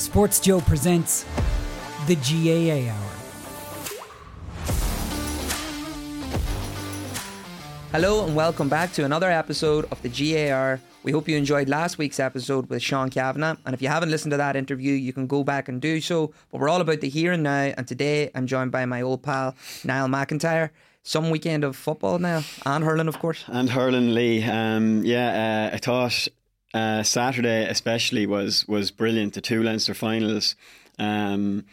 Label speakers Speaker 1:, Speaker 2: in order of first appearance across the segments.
Speaker 1: Sports Joe presents the GAA Hour.
Speaker 2: Hello and welcome back to another episode of the GAR. We hope you enjoyed last week's episode with Sean Cavanagh. And if you haven't listened to that interview, you can go back and do so. But we're all about the here and now. And today I'm joined by my old pal, Niall McIntyre. Some weekend of football now, and hurling, of course.
Speaker 3: And hurling, Lee. Um, yeah, uh, I thought uh, Saturday especially was was brilliant. The two Leinster finals. Um,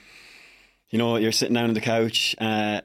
Speaker 3: you know, you're sitting down on the couch. Uh,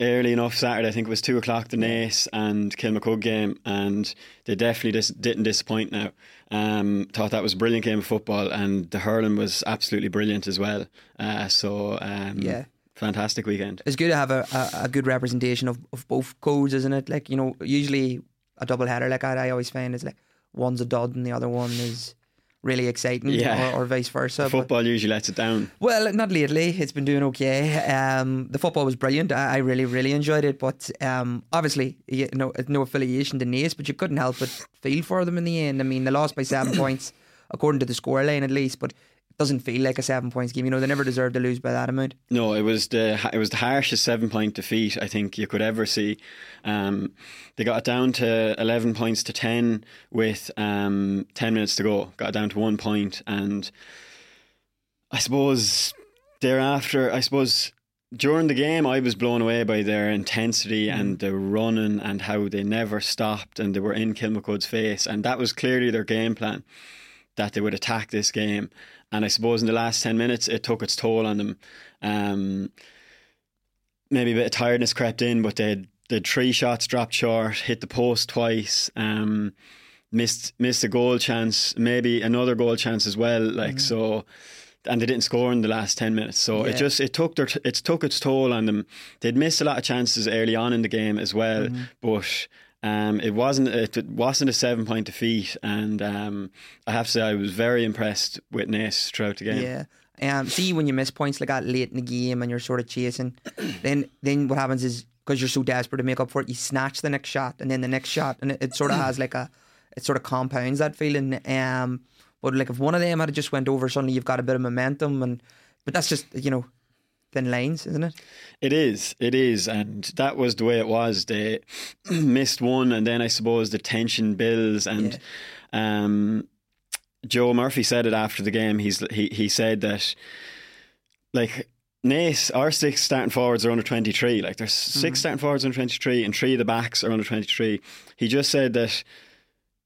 Speaker 3: early enough Saturday. I think it was two o'clock. The Naas and Kilmacud game, and they definitely dis- didn't disappoint. Now, um, thought that was a brilliant game of football, and the hurling was absolutely brilliant as well. Uh, so um,
Speaker 2: Yeah.
Speaker 3: fantastic weekend.
Speaker 2: It's good to have a, a, a good representation of, of both codes, isn't it? Like, you know, usually a double header like that, I always find is like one's a dud and the other one is really exciting,
Speaker 3: Yeah.
Speaker 2: or, or vice versa.
Speaker 3: Football usually lets it down.
Speaker 2: Well, not lately. It's been doing okay. Um, the football was brilliant. I, I really, really enjoyed it. But um, obviously, you know, no affiliation to Naas, but you couldn't help but feel for them in the end. I mean, they lost by seven points, according to the scoreline at least. But doesn't feel like a seven points game. You know, they never deserved to lose by that amount.
Speaker 3: No, it was the it was the harshest seven point defeat I think you could ever see. Um, they got it down to eleven points to ten with um, ten minutes to go. Got it down to one point, and I suppose thereafter, I suppose during the game, I was blown away by their intensity and the running and how they never stopped and they were in Kilmacud's face, and that was clearly their game plan that they would attack this game. And I suppose in the last 10 minutes, it took its toll on them. Um, maybe a bit of tiredness crept in, but they had, they three shots dropped short, hit the post twice, um, missed missed a goal chance, maybe another goal chance as well. Like so, and they didn't score in the last ten minutes. So
Speaker 2: Yeah.
Speaker 3: it just it took their it took its toll on them. They'd missed a lot of chances early on in the game as well, but. Um, it wasn't it, it wasn't a seven point defeat, and um, I have to say I was very impressed with Naas throughout the game.
Speaker 2: Yeah. Um, see, when you miss points like that late in the game and you're sort of chasing, then then what happens is because you're so desperate to make up for it, you snatch the next shot and then the next shot, and it, it sort of has like a, it sort of compounds that feeling. Um, but like if one of them had just went over, suddenly you've got a bit of momentum, and but that's just you know thin lanes, isn't it?
Speaker 3: It is, it is, and that was the way it was. They missed one, and then I suppose the tension builds. And um, Joe Murphy said it after the game. He's he he said that like. Naas, our six starting forwards are under 23. Like, there's 6 starting forwards under 23, and three of the backs are under 23. He just said that,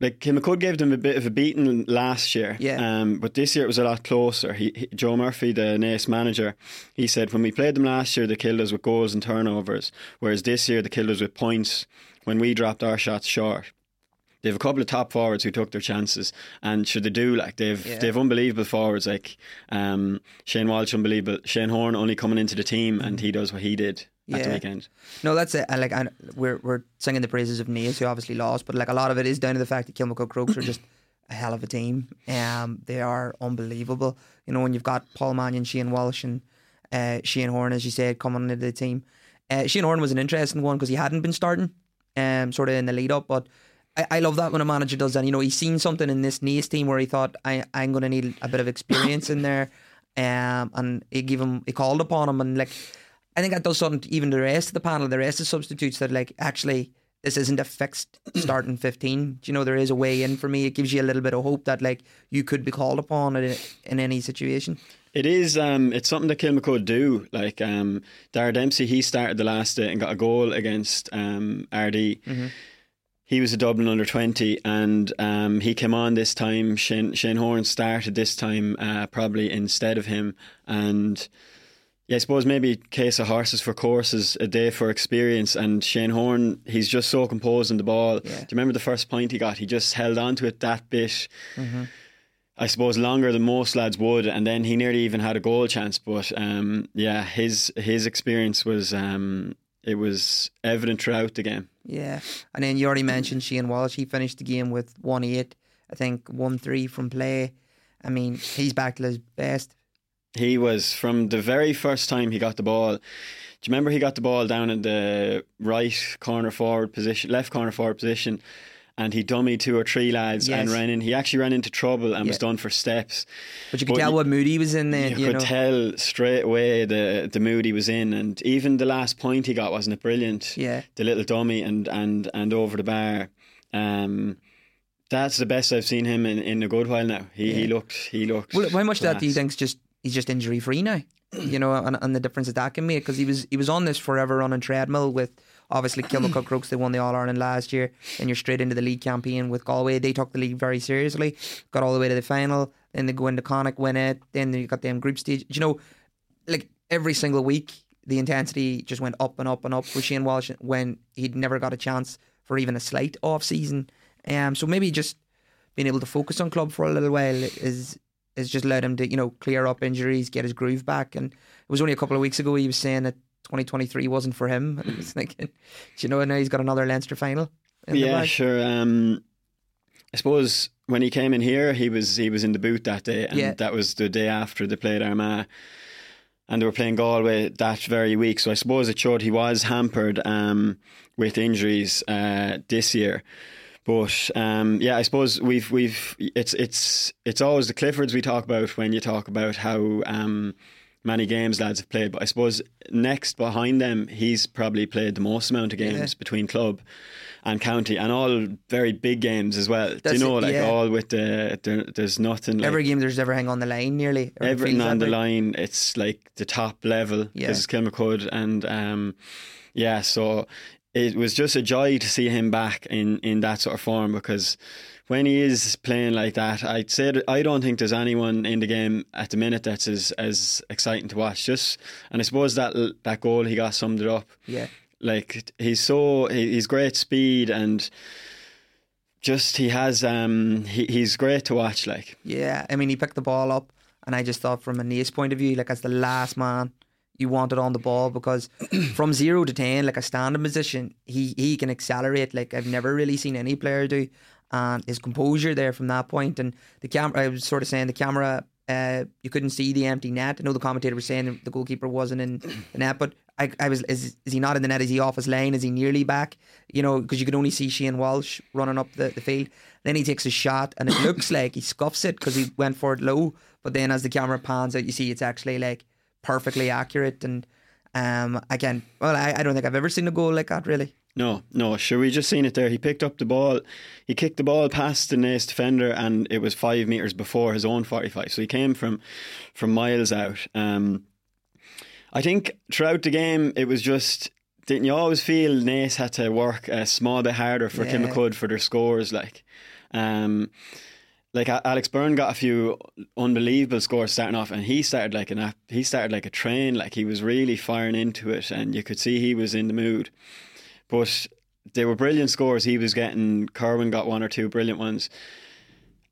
Speaker 3: like, Kilmacud gave them a bit of a beating last year.
Speaker 2: Yeah.
Speaker 3: Um, but this year it was a lot closer. He, he, Joe Murphy, the Naas manager, he said when we played them last year, they killed us with goals and turnovers, whereas this year they killed us with points when we dropped our shots short. They have a couple of top forwards who took their chances, and should they do like they've
Speaker 2: Yeah.
Speaker 3: they've unbelievable forwards like um, Shane Walsh, unbelievable. Shane Horan only coming into the team, and he does what he did at the
Speaker 2: Yeah.
Speaker 3: weekend.
Speaker 2: No, that's it. And like, and we're we're singing the praises of Naas, who obviously lost, but like a lot of it is down to the fact that Kilmacud Crokes are just a hell of a team. Um, they are unbelievable. You know, when you've got Paul Mannion, Shane Walsh, and uh, Shane Horan, as you said, coming into the team. Uh, Shane Horan was an interesting one because he hadn't been starting, um, sort of in the lead up, but. I, I love that when a manager does that. You know, he's seen something in this Naas team where he thought, I, I'm going to need a bit of experience in there. Um, and he gave him, he called upon him. And like, I think that does something to even the rest of the panel, the rest of substitutes that like actually this isn't a fixed starting 15. Do you know, there is a way in for me. It gives you a little bit of hope that like you could be called upon in, in any situation.
Speaker 3: It is. Um, it's something that Kilmacud do. Like um, Dara Dempsey, he started the last day and got a goal against um, Ardee. He was a Dublin under twenty, and um, he came on this time. Shane, Shane Horan started this time, uh, probably instead of him, and. Yeah, I suppose maybe case of horses for courses, a day for experience. And Shane Horan, he's just so composed in the ball. Do you remember the first point he got? He just held on to it that bit. I suppose longer than most lads would, and then he nearly even had a goal chance. But um, yeah, his his experience was um, it was evident throughout the game.
Speaker 2: Yeah. And then you already mentioned Shane Walsh. He finished the game with 1 8, I think 1 3 from play. I mean, he's back to his best.
Speaker 3: He was from the very first time he got the ball. Do you remember he got the ball down in the right corner forward position, left corner forward position, and he dummied two or three lads and ran in. He actually ran into trouble and was done for steps.
Speaker 2: But you could
Speaker 3: But
Speaker 2: tell
Speaker 3: you-
Speaker 2: what mood he was in there.
Speaker 3: You,
Speaker 2: You,
Speaker 3: could
Speaker 2: know,
Speaker 3: tell straight away the the mood he was in, and even the last point he got wasn't it brilliant?
Speaker 2: Yeah.
Speaker 3: the little dummy and and and over the bar. Um, that's the best I've seen him in, in a good while now. He he looked he looked.
Speaker 2: Well, how much of that do you think's just he's just injury free now? You know, and, and the difference that that can make because he was he was on this forever running treadmill with obviously Kilmacud Crokes. They won the All Ireland last year, and you're straight into the league campaign with Galway. They took the league very seriously, got all the way to the final. Then they go into Connacht, win it. Then you got them group stage. You know, like every single week, the intensity just went up and up and up with Shane Walsh when he'd never got a chance for even a slight off season. Um, so maybe just being able to focus on club for a little while is is just allowed him to you know clear up injuries, get his groove back. And it was only a couple of weeks ago he was saying that 2023 wasn't for him. And I was thinking, do you know, now he's got another Leinster final.
Speaker 3: Yeah, sure. Um, I suppose when he came in here, he was he was in the boot that day, and
Speaker 2: Yeah.
Speaker 3: that was the day after they played Armagh. And they were playing Galway that very week, so I suppose it showed he was hampered um, with injuries uh, this year. But um, yeah, I suppose we've we've it's it's it's always the Cliffords we talk about when you talk about how um, many games lads have played. But I suppose next behind them, he's probably played the most amount of games
Speaker 2: Yeah.
Speaker 3: between club and county, and all very big games as well. Do you know,
Speaker 2: it,
Speaker 3: like
Speaker 2: yeah.
Speaker 3: all with the there, there's nothing like
Speaker 2: Every game there's ever hang on the line nearly.
Speaker 3: everything on the line. It's like the top level
Speaker 2: Yeah.
Speaker 3: because it's Kilmacud, and um, yeah, so it was just a joy to see him back in in that sort of form because. When he is playing like that, I'd say that I don't think there's anyone in the game at the minute that's as, as exciting to watch. Just and I suppose that that goal he got summed it up
Speaker 2: Yeah.
Speaker 3: like he's so he- he's great speed and just he has um he, he's great to watch like
Speaker 2: Yeah, I mean, he picked the ball up, and I just thought, from a Naas point of view, like as the last man, you wanted on the ball because from zero to ten, like a standing position, he he can accelerate like I've never really seen any player do, and his composure there from that point, and the camera. I was sort of saying the camera. Uh, you couldn't see the empty net. I know the commentator was saying the goalkeeper wasn't in the net, but I, I was is, is he not in the net? Is he off his line? Is he nearly back? You know, because you could only see Shane Walsh running up the, the field. Then he takes a shot, and it looks like he scuffs it because he went for it low. But then as the camera pans out, you see it's actually like perfectly accurate. And um, again, well, I, I don't think I've ever seen a goal like that really.
Speaker 3: no no sure we just seen it there he picked up the ball he kicked the ball past the Naas defender and it was five metres before his own 45 so he came from from miles out um I think throughout the game it was just didn't you always feel Naas had to work a small bit harder for
Speaker 2: Yeah.
Speaker 3: Kilmacud for their scores like um like Alex Byrne got a few unbelievable scores starting off, and he started like an he started like a train. Like he was really firing into it, and you could see he was in the mood. But they were brilliant scores. He was getting. Kerwin got one or two brilliant ones.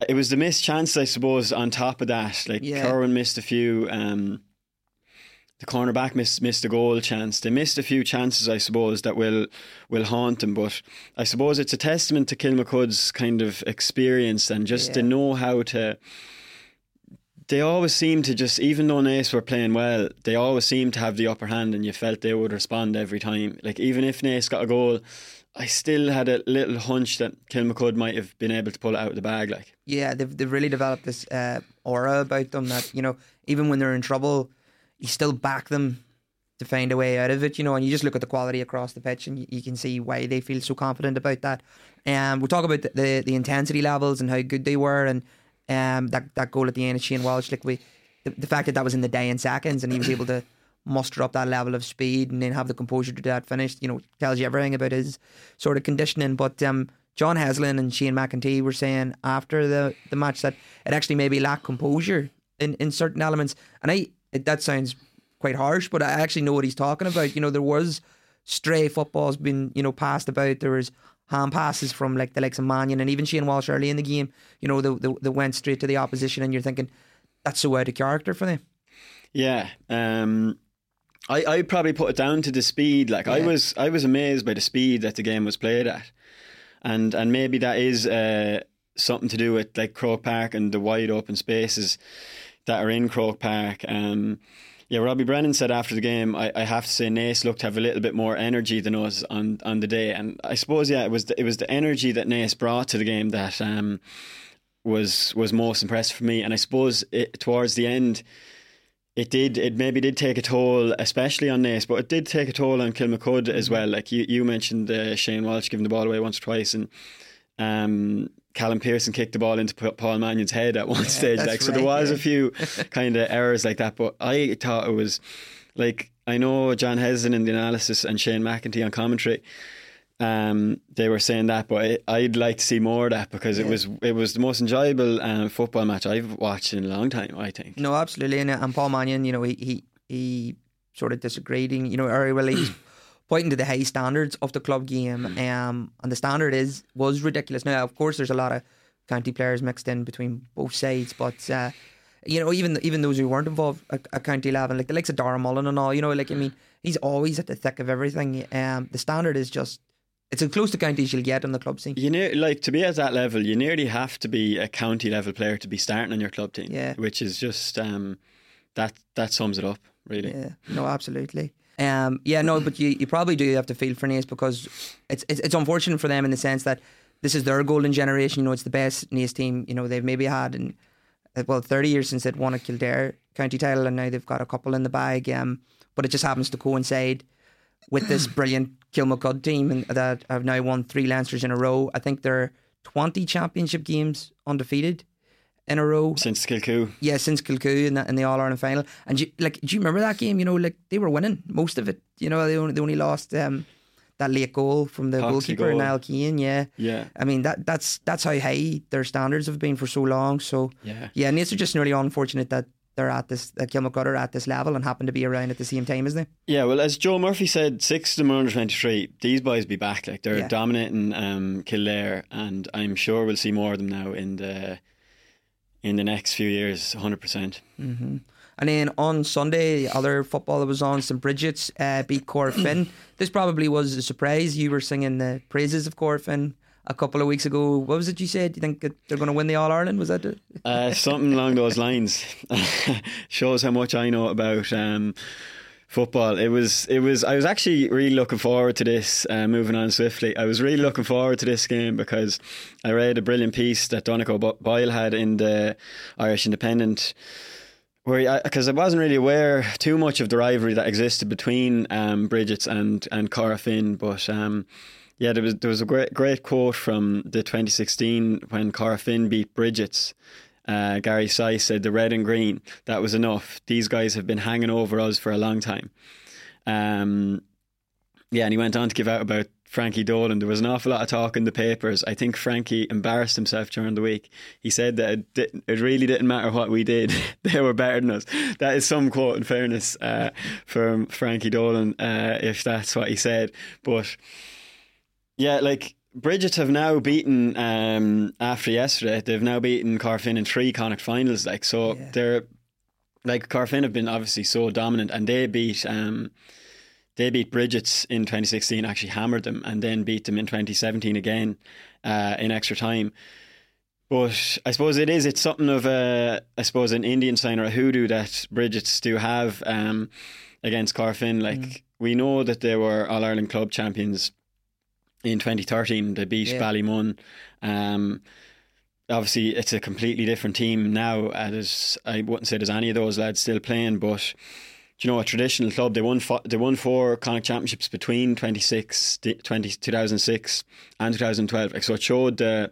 Speaker 3: It was the missed chance, I suppose. On top of that, like
Speaker 2: Yeah.
Speaker 3: Kerwin missed a few. Um, the cornerback missed missed a goal chance. They missed a few chances, I suppose, that will will haunt them. But I suppose it's a testament to Kilmacud's kind of experience and just to know how to. They always seem to just, even though Naas were playing well, they always seem to have the upper hand, and you felt they would respond every time. Like even if Naas got a goal, I still had a little hunch that Kilmacud might have been able to pull it out of the bag. Like
Speaker 2: Yeah, they've they've really developed this uh, aura about them that you know even when they're in trouble, you still back them to find a way out of it. You know, and you just look at the quality across the pitch, and you, you can see why they feel so confident about that. And um, we'll talk about the, the the intensity levels and how good they were, and um that that goal at the end of Shane Walsh, like we the, the fact that that was in the day dying seconds, and he was able to muster up that level of speed and then have the composure to do that finish. You know, tells you everything about his sort of conditioning. But um, John Heslin and Shane McEntee were saying after the, the match that it actually maybe lacked composure in, in certain elements. And I it, that sounds quite harsh, but I actually know what he's talking about. You know, there was stray footballs being you know passed about. There was hand passes from like the likes of Mannion and even Shane Walsh early in the game. You know, that that went straight to the opposition, and you're thinking that's so out of character for them.
Speaker 3: Yeah, um, I I probably put it down to the speed. Like I was I was amazed by the speed that the game was played at, and and maybe that is uh, something to do with like Croke Park and the wide open spaces that are in Croke Park. Um, Yeah, Robbie Brennan said after the game, I, I have to say Naas looked to have a little bit more energy than us on, on the day, and I suppose yeah, it was the, it was the energy that Naas brought to the game that um, was was most impressive for me, and I suppose it, towards the end, it did it maybe did take a toll, especially on Naas, but it did take a toll on Kilmacud as
Speaker 2: Mm-hmm.
Speaker 3: well. Like you you mentioned uh, Shane Walsh giving the ball away once or twice, and um, Callum Pearson kicked the ball into Paul Mannion's head at one stage.
Speaker 2: that's
Speaker 3: Like so, there was
Speaker 2: yeah.
Speaker 3: a few kind of errors like that. But I thought it was like I know John Heslin in the analysis and Shane McEntee on commentary. Um, they were saying that, but I, I'd like to see more of that because it was it was the most enjoyable um, football match I've watched in a long time. I think.
Speaker 2: No, absolutely. And, and Paul Mannion, you know, he, he he sort of disagreed, you know, or well, pointing to the high standards of the club game. Um, and the standard is was ridiculous. Now, of course, there's a lot of county players mixed in between both sides, but uh, you know, even even those who weren't involved at, at county level, like the likes of Dara Mullen and all, you know, like I mean, he's always at the thick of everything. Um, the standard is just it's as close to county as you'll get on the club scene.
Speaker 3: You near like to be at that level, you nearly have to be a county level player to be starting on your club team.
Speaker 2: Yeah.
Speaker 3: which is just um, that that sums it up really.
Speaker 2: Yeah, no, absolutely. Um, yeah, no, but you, you probably do have to feel for Naas because it's, it's it's unfortunate for them in the sense that this is their golden generation. You know, it's the best Naas team. You know, they've maybe had in uh, well thirty years since they'd won a Kildare county title, and now they've got a couple in the bag. Um, but it just happens to coincide with this brilliant Kilmacud team and that have now won three Leinsters in a row. I think they're twenty championship games undefeated in a row
Speaker 3: Since Kilcoo,
Speaker 2: yeah, since Kilcoo in the, in the All Ireland final. And do you, like, do you remember that game? You know, like they were winning most of it. You know, they only, they only lost um, that late goal from the
Speaker 3: Hoxie
Speaker 2: goalkeeper
Speaker 3: goal.
Speaker 2: Niall Keane. Yeah,
Speaker 3: yeah,
Speaker 2: I mean that that's that's how high their standards have been for so long. So
Speaker 3: yeah.
Speaker 2: yeah, and it's just really unfortunate that they're at this that Kilmacud are at this level and happen to be around at the same time as they.
Speaker 3: Yeah, well, as Joe Murphy said, six of them are under 23. These boys be back. Like, they're
Speaker 2: Yeah.
Speaker 3: dominating um, Kildare, and I'm sure we'll see more of them now in the in the next few years, 100%.
Speaker 2: Mm-hmm. And then on Sunday, the other football that was on, St Brigid's uh, beat Corofin. this probably was a surprise. You were singing the praises of Corofin a couple of weeks ago. What was it you said? Do you think that they're going to win the All Ireland? Was that it?
Speaker 3: Uh, something along those lines shows how much I know about um, football. It was, it was. I was actually really looking forward to this. Uh, moving on swiftly, I was really looking forward to this game because I read a brilliant piece that Donnchadh Bo- Boyle had in the Irish Independent. Where, because I, wasn't really aware too much of the rivalry that existed between um, Brigid's and and Corofin, but um, yeah, there was there was a great great quote from the 2016 when Corofin beat Brigid's. Uh, Gary Sice said the red and green that was enough. These guys have been hanging over us for a long time. Um, yeah, and he went on to give out about Frankie Dolan. There was an awful lot of talk in the papers. I think Frankie embarrassed himself during the week. He said that it, it really didn't matter what we did; they were better than us. That is some quote, in fairness, uh, from Frankie Dolan, uh, if that's what he said. But yeah, like Brigid have now beaten um, after yesterday. They've now beaten Corofin in three Connacht finals. Like so,
Speaker 2: Yeah.
Speaker 3: they're like Corofin have been obviously so dominant, and they beat um, they beat Brigid's in 2016. Actually hammered them, and then beat them in 2017 again uh, in extra time. But I suppose it is. It's something of a, I suppose, an Indian sign or a hoodoo that Brigid's do have um, against Corofin. Like we know that they were All Ireland club champions in 2013. They beat
Speaker 2: Yeah.
Speaker 3: Ballymun. Um, obviously, it's a completely different team now. Uh, there's, I wouldn't say there's any of those lads still playing, but you know a traditional club? They won fo- they won four Connacht championships between 26, 20, 2006 and 2012. So it showed the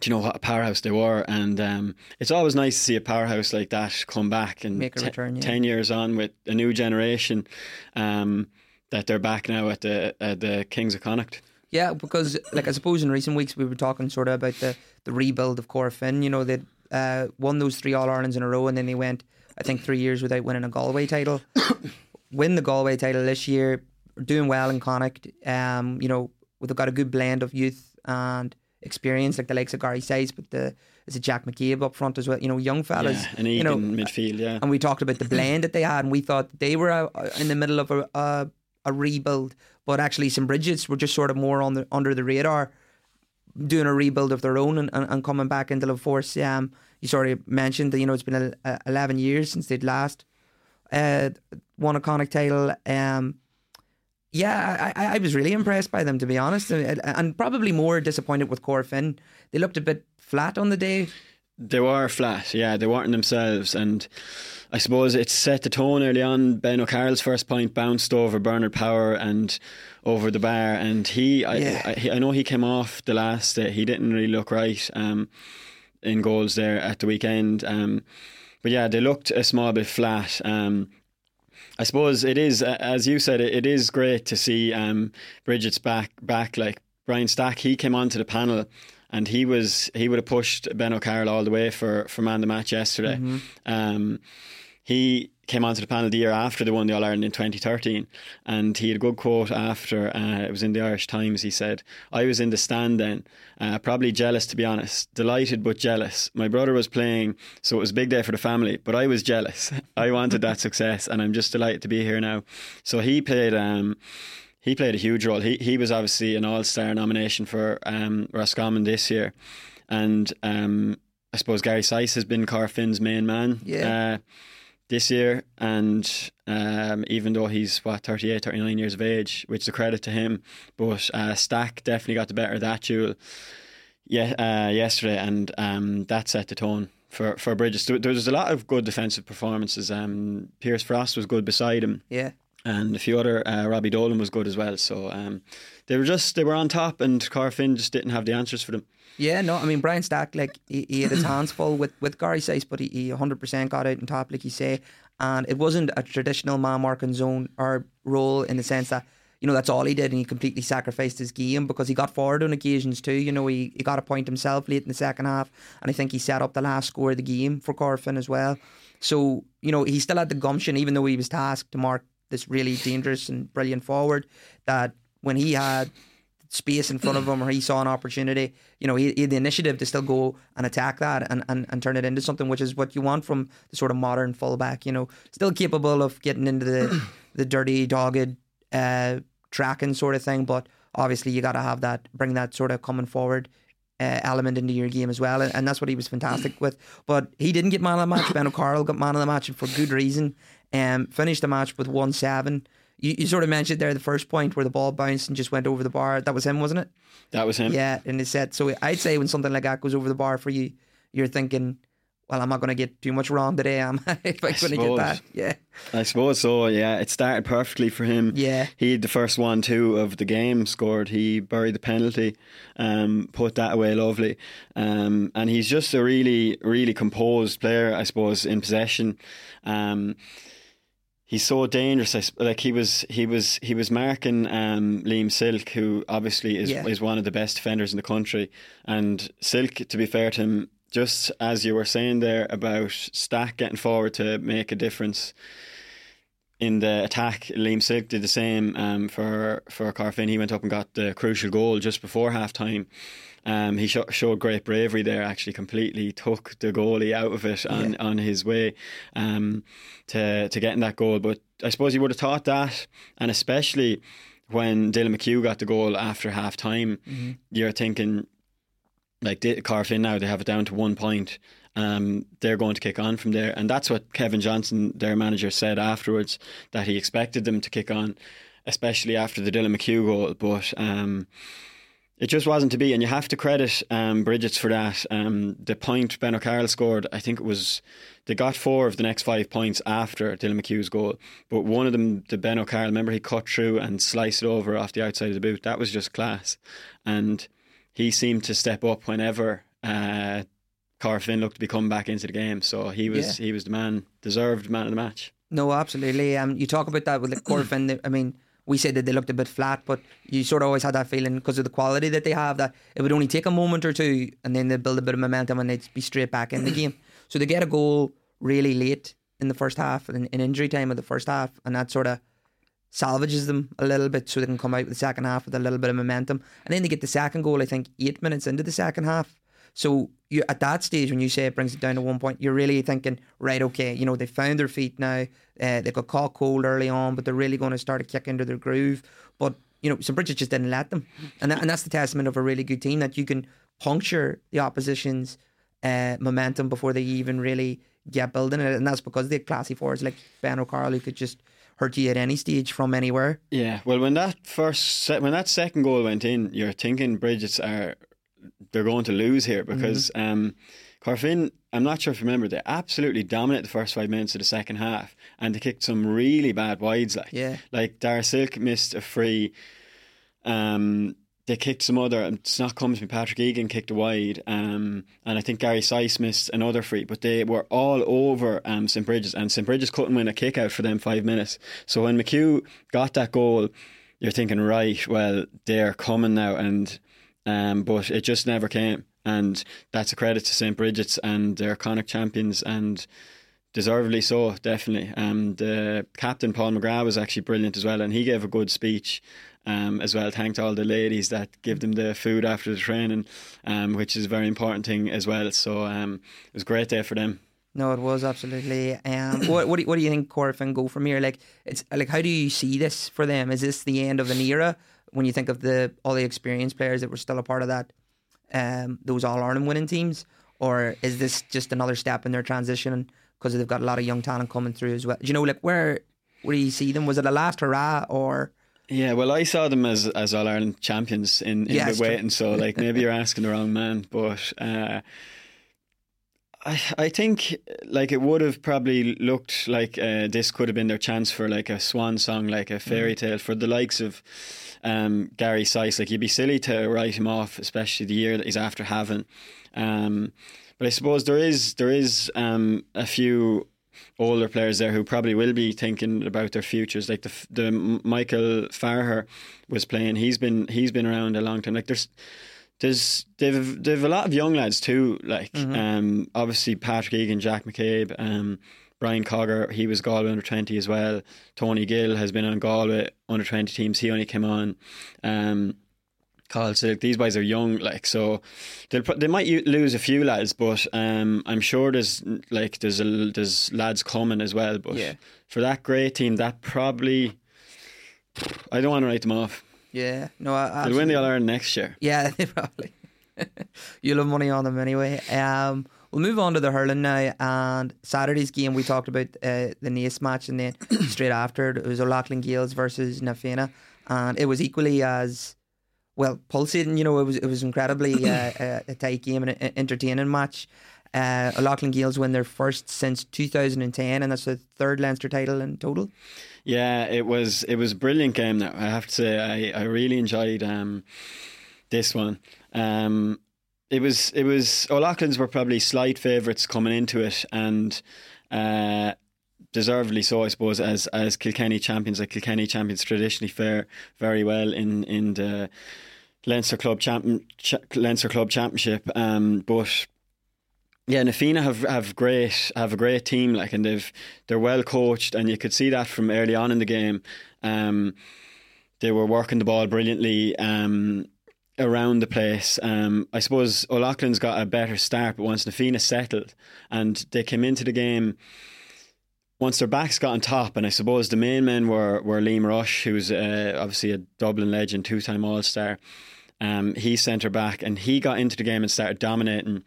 Speaker 3: do you know what a powerhouse they were? And um, it's always nice to see a powerhouse like that come back and
Speaker 2: Make a
Speaker 3: te-
Speaker 2: return, yeah.
Speaker 3: ten years on with a new generation. Um, that they're back now at the at the Kings of Connacht.
Speaker 2: Yeah, because like I suppose in recent weeks we were talking sort of about the, the rebuild of Corofin. You know, they uh, won those three All Irelands in a row, and then they went, I think, three years without winning a Galway title. Win the Galway title this year, doing well in Connacht. Um, you know, they've got a good blend of youth and experience, like the likes of Gary Sice, but the is it Jack McCabe up front as well? You know, young fellas.
Speaker 3: yeah, and
Speaker 2: you know,
Speaker 3: midfield. Yeah,
Speaker 2: and we talked about the blend that they had, and we thought they were uh, in the middle of a, a a rebuild, but actually St Brigid's were just sort of more on the under the radar, doing a rebuild of their own and, and, and coming back into the force. Um, you sort of mentioned that you know it's been a, a, eleven years since they'd last uh, won a Connacht title. Um, yeah, I, I, I was really impressed by them to be honest, and, and probably more disappointed with Corofin. They looked a bit flat on the day.
Speaker 3: They were flat, yeah. They weren't themselves, and I suppose it set the tone early on. Ben O'Carroll's first point bounced over Bernard Power and over the bar, and he,
Speaker 2: Yeah.
Speaker 3: I, I, I know he came off the last. day. he didn't really look right um, in goals there at the weekend. Um, but yeah, they looked a small bit flat. Um, I suppose it is, uh, as you said, it, it is great to see um, Brigid's back. Back like Brian Stack, he came onto the panel, and he was he would have pushed Ben O'Carroll all the way for for man the match yesterday. Um, he came onto the panel the year after they won the All Ireland in 2013, and he had a good quote after. Uh, it was in the Irish Times. He said, "I was in the stand then, uh, probably jealous to be honest, delighted but jealous. My brother was playing, so it was a big day for the family, but I was jealous. I wanted that success, and I'm just delighted to be here now." So he played. Um, he played a huge role. He he was obviously an All Star nomination for um, Roscommon this year, and um, I suppose Gary Sice has been Corofin's main man.
Speaker 2: Yeah.
Speaker 3: Uh, this year, and um, even though he's what 38, 39 years of age, which is a credit to him, but uh, Stack definitely got the better of that duel. Yeah, uh, yesterday, and um, that set the tone for for Brigid's. There, there was a lot of good defensive performances. Um, Pierce Frost was good beside him
Speaker 2: Yeah.
Speaker 3: And a few other uh, Robbie Dolan was good as well. So um, they were just they were on top, and Corofin just didn't have the answers for them.
Speaker 2: Yeah, no, I mean Brian Stack, like he, he had his hands full with with Gary Sice, but he, he 100% got out on top, like you say, and it wasn't a traditional man marking zone or role in the sense that you know that's all he did, and he completely sacrificed his game because he got forward on occasions too. You know, he, he got a point himself late in the second half, and I think he set up the last score of the game for Corofin as well. So you know he still had the gumption, even though he was tasked to mark this really dangerous and brilliant forward. That when he had space in front of him or he saw an opportunity, you know, he, he had the initiative to still go and attack that and, and, and turn it into something which is what you want from the sort of modern fullback, you know, still capable of getting into the the dirty, dogged uh, tracking sort of thing, but obviously you got to have that, bring that sort of coming forward uh, element into your game as well, and, and that's what he was fantastic with. But he didn't get man of the match. Ben O'Carroll got man of the match and for good reason. Um, finished the match with one seven. You, you sort of mentioned there the first point where the ball bounced and just went over the bar. That was him, wasn't it?
Speaker 3: That was him.
Speaker 2: Yeah, in the set. So I'd say when something like that goes over the bar for you, you're thinking, well, I'm not going to get too much wrong today, am I? if I'm going to get that. Yeah.
Speaker 3: I suppose so. Yeah, it started perfectly for him.
Speaker 2: Yeah.
Speaker 3: he had the first one two of the game scored. He buried the penalty, um, put that away lovely, um, and he's just a really, really composed player. I suppose in possession. Um, He's so dangerous. I Like he was, he was, he was marking um, Liam Silk, who obviously is
Speaker 2: Yeah.
Speaker 3: is one of the best defenders in the country. And Silk, to be fair to him, just as you were saying there about Stack getting forward to make a difference, in the attack, Liam Silk did the same um, for for Corofin. He went up and got the crucial goal just before half time. Um, he sho- showed great bravery there. Actually, completely took the goalie out of it on, on his way um, to to getting that goal. But I suppose you would have thought that, and especially when Dylan McHugh got the goal after half time, you're thinking like Corofin now they have it down to one point. Um, they're going to kick on from there, and that's what Kevin Johnson, their manager, said afterwards that he expected them to kick on, especially after the Dylan McHugh goal. But um, it just wasn't to be, and you have to credit um, Brigid's for that. Um, the point Ben O'Carroll scored, I think it was they got four of the next five points after Dylan McHugh's goal, but one of them, the Ben O'Carroll, remember he cut through and sliced it over off the outside of the boot. That was just class, and he seemed to step up whenever. Uh, Corofin looked to be coming back into the game, so he was he was the man, deserved man of the match.
Speaker 2: No, absolutely. Um, you talk about that with like Corofin. I mean, we said that they looked a bit flat, but you sort of always had that feeling because of the quality that they have that it would only take a moment or two, and then they'd build a bit of momentum and they'd be straight back in the game. So they get a goal really late in the first half, in, in injury time of the first half, and that sort of salvages them a little bit so they can come out with the second half with a little bit of momentum. And then they get the second goal, I think, eight minutes into the second half. So you at that stage when you say it brings it down to one point, you're really thinking, right, okay, you know, they found their feet now. Uh, they got caught cold early on, but they're really going to start to kick into their groove. But you know, St. Brigid just didn't let them, and that, and that's the testament of a really good team that you can puncture the opposition's uh, momentum before they even really get building it, and that's because they had classy forwards like Ben O'Carroll who could just hurt you at any stage from anywhere.
Speaker 3: Yeah, well, when that first se- when that second goal went in, you're thinking Brigid's are they're going to lose here because
Speaker 2: Mm-hmm.
Speaker 3: um, Corofin. I'm not sure if you remember, they absolutely dominated the first five minutes of the second half, and they kicked some really bad wides. Like,
Speaker 2: Yeah.
Speaker 3: like Dara Silk missed a free. Um, they kicked some other. It's not coming to me. Patrick Egan kicked a wide, um, and I think Gary Sice missed another free. But they were all over um, St Brigid's, and St Brigid's couldn't win a kick out for them five minutes. So when McHugh got that goal, you're thinking, right, well, they're coming now, and um, but it just never came, and that's a credit to St Brigid's and their iconic champions, and deservedly so, definitely. Um, the captain Paul McGrath was actually brilliant as well, and he gave a good speech. Um, as well, thanked all the ladies that give them the food after the training, um, which is a very important thing as well. So um, it was a great day for them.
Speaker 2: No, it was absolutely. Um, what what do, what do you think Corofin go from here? Like it's like how do you see this for them? Is this the end of an era when you think of the all the experienced players that were still a part of that um, those All Ireland winning teams, or is this just another step in their transition because they've got a lot of young talent coming through as well? Do you know like where where do you see them? Was it a last hurrah or?
Speaker 3: Yeah, well, I saw them as as All Ireland champions in, in
Speaker 2: Yeah,
Speaker 3: the
Speaker 2: true.
Speaker 3: waiting, so like maybe you're asking the wrong man, but uh, I I think like it would have probably looked like uh, this could have been their chance for like a swan song, like a
Speaker 2: Mm.
Speaker 3: fairy tale for the likes of um, Gary Sice. Like you'd be silly to write him off, especially the year that he's after having. Um, but I suppose there is there is um, a few older players there who probably will be thinking about their futures. Like the the Michael Farragher was playing. He's been he's been around a long time. Like there's there's they've they've a lot of young lads too. Like um, obviously Patrick Egan, Jack McCabe, um, Brian Cogger. He was Galway under twenty as well. Tony Gill has been on Galway under twenty teams. He only came on. Um, Carl Silk. These guys are young, like so. They'll they might lose a few lads, but um, I'm sure there's like there's a, there's lads coming as well. But
Speaker 2: Yeah.
Speaker 3: for that great team, that probably I don't want to write them off.
Speaker 2: Yeah, no, I,
Speaker 3: They'll win the All Ireland next year.
Speaker 2: Yeah, they probably. You'll have money on them anyway. Um, we'll move on to the hurling now. And Saturday's game, we talked about uh, the Naas match, and then straight after it was O'Loughlin Gaels versus Na Fianna, and it was equally as well pulsating. You know, it was it was incredibly uh, a, a tight game and an entertaining match. Uh, O'Loughlin Gaels win their first since 2010, and that's the third Leinster title in total.
Speaker 3: Yeah, it was it was a brilliant game. Now I have to say, I, I really enjoyed um, this one. Um, it was it was O'Loughlin's were probably slight favourites coming into it, and uh, deservedly so, I suppose, as as Kilkenny champions. Like Kilkenny champions traditionally fare very well in in the Leinster Club Ch- Leinster Club Championship, um, but. Yeah, Na Fianna have have great have a great team like, and they've they're well coached, and you could see that from early on in the game. Um, they were working the ball brilliantly um, around the place. Um, I suppose O'Loughlin's got a better start, but once Na Fianna settled and they came into the game, once their backs got on top, and I suppose the main men were were Liam Rushe, who's uh, obviously a Dublin legend, two time All Star. Um, he's centre back, and he got into the game and started dominating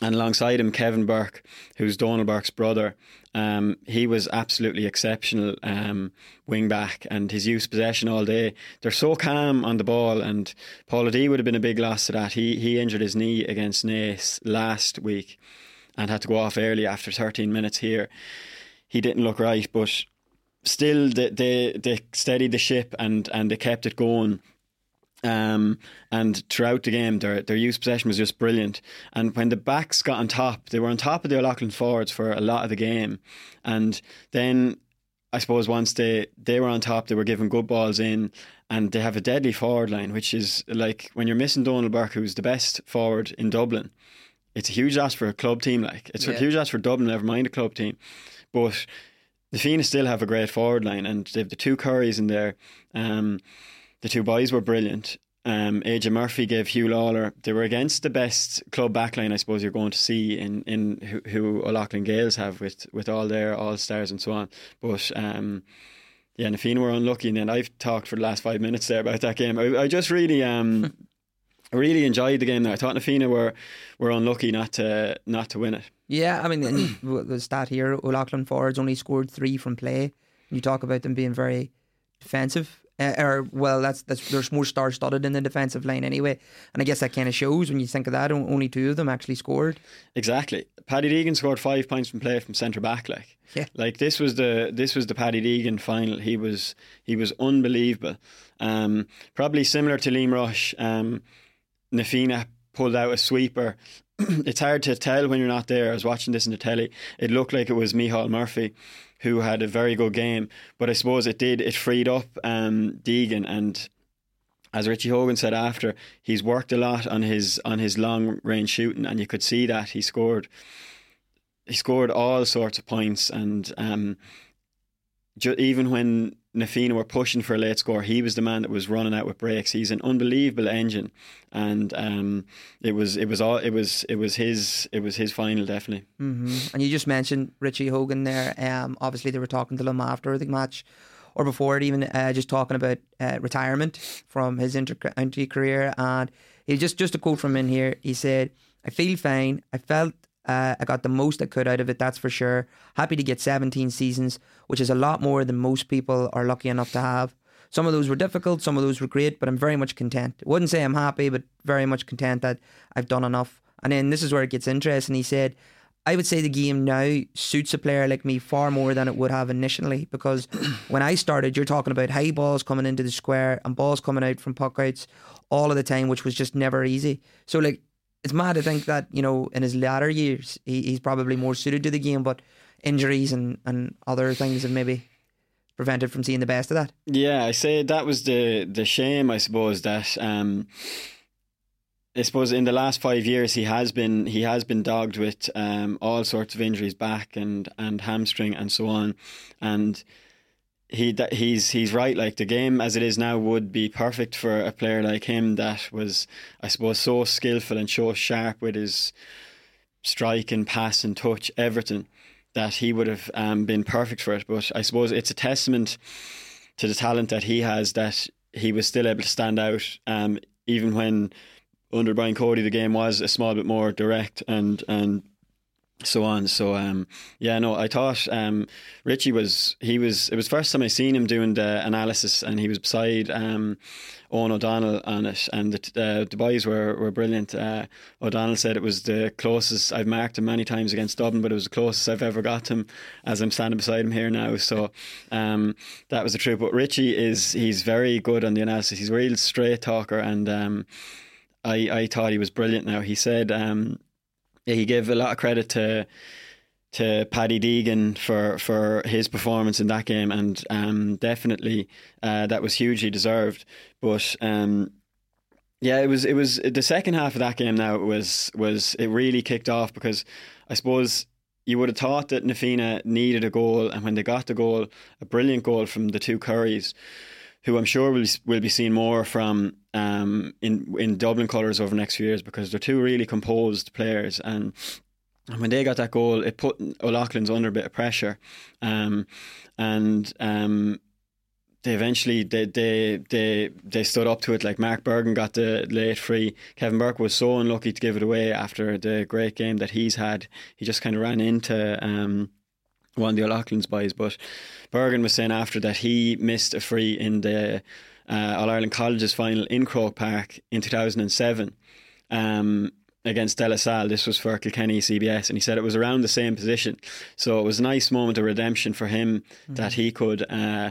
Speaker 3: and alongside him Kevin Burke, who's Donal Burke's brother. Um, he was absolutely exceptional um, wing back, and his use possession all day. They're so calm on the ball, and Paul D would have been a big loss to that. He he injured his knee against Naas last week, and had to go off early after 13 minutes here. He didn't look right, but still they they, they steadied the ship and and they kept it going. Um, and throughout the game, their their use possession was just brilliant. And when the backs got on top, they were on top of the O'Loughlin forwards for a lot of the game. And then I suppose once they, they were on top, they were giving good balls in, and they have a deadly forward line, which is like when you're missing Donal Burke, who's the best forward in Dublin. It's a huge loss for a club team. Like it's
Speaker 2: Yeah.
Speaker 3: a huge loss for Dublin. Never mind a club team, but the Phoenix still have a great forward line, and they've the two Currys in there. Um, the two boys were brilliant. Um, AJ Murphy gave Huw Lawlor. They were against the best club backline, I suppose you're going to see in in who, who O'Loughlin Gaels have with with all their all stars and so on. But um, yeah, Na Fianna were unlucky, and then I've talked for the last five minutes there about that game. I, I just really um. I really enjoyed the game. There, I thought Na Fianna were were unlucky not to not to win it.
Speaker 2: Yeah, I mean, the stat here, O'Loughlin forwards only scored three from play. You talk about them being very defensive. Uh, or well, that's that's there's more star studded in the defensive line anyway, and I guess that kind of shows when you think of that. Only two of them actually scored.
Speaker 3: Exactly. Paddy Deegan scored five points from play from centre back. Like,
Speaker 2: Yeah.
Speaker 3: like this was the this was the Paddy Deegan final. He was he was unbelievable. Um, probably similar to Liam Rushe. Um, Na Fianna pulled out a sweeper. it's hard to tell when you're not there. I was watching this in the telly. It looked like it was Michal Murphy who had a very good game, but I suppose it did. It freed up um, Deegan and as Richie Hogan said after, he's worked a lot on his on his long range shooting, and you could see that he scored. He scored all sorts of points, and um, ju- even when Na Fianna were pushing for a late score, he was the man that was running out with breaks. He's an unbelievable engine, and um, it was it was all it was it was his it was his final definitely.
Speaker 2: hmm And you just mentioned Richie Hogan there. Um, obviously they were talking to him after the match, or before it even, uh, just talking about uh, retirement from his inter-county career. And he just just a quote from in here. He said, "I feel fine. I felt." Uh, I got the most I could out of it, that's for sure. Happy to get 17 seasons, which is a lot more than most people are lucky enough to have. Some of those were difficult, some of those were great, but I'm very much content. I wouldn't say I'm happy, but very much content that I've done enough. And then this is where it gets interesting. He said, I would say the game now suits a player like me far more than it would have initially because when I started, you're talking about high balls coming into the square and balls coming out from puck outs all of the time, which was just never easy. So, like, it's mad to think that, you know, in his latter years, he, he's probably more suited to the game, but injuries and, and other things have maybe prevented from seeing the best of that.
Speaker 3: Yeah, I say that was the the shame, I suppose that um, I suppose in the last five years he has been he has been dogged with um, all sorts of injuries, back and and hamstring and so on, and he he's he's right. Like the game as it is now would be perfect for a player like him that was I suppose so skillful and so sharp with his strike and pass and touch everything that he would have um, been perfect for it. But I suppose it's a testament to the talent that he has that he was still able to stand out um, even when under Brian Cody the game was a small bit more direct and and so on. So um, yeah, no, I thought um, Richie was he was it was first time I seen him doing the analysis, and he was beside um, Owen O'Donnell on it, and the, uh, the boys were were brilliant. Uh, O'Donnell said it was the closest I've marked him many times against Dublin, but it was the closest I've ever got him as I'm standing beside him here now. So um, that was the truth. But Richie is he's very good on the analysis. He's a real straight talker, and um, I I thought he was brilliant. Now he said. Yeah, he gave a lot of credit to to Paddy Deegan for, for his performance in that game, and um, definitely uh, that was hugely deserved. But um, yeah, it was it was the second half of that game. Now was was it really kicked off because I suppose you would have thought that Na Fianna needed a goal, and when they got the goal, a brilliant goal from the two Currys, who I'm sure will will be seen more from um, in in Dublin colours over the next few years because they're two really composed players and. And when they got that goal, it put O'Loughlin's under a bit of pressure, um, and um, they eventually they, they they they stood up to it. Like Mark Bergin got the late free. Kevin Burke was so unlucky to give it away after the great game that he's had. He just kind of ran into um, one of the O'Loughlin's boys. But Bergin was saying after that he missed a free in the uh, All Ireland Colleges final in Croke Park in 2007. Um, against De La Salle. This was for Kilkenny CBS, and he said it was around the same position. So it was a nice moment of redemption for him mm-hmm. that he could, uh,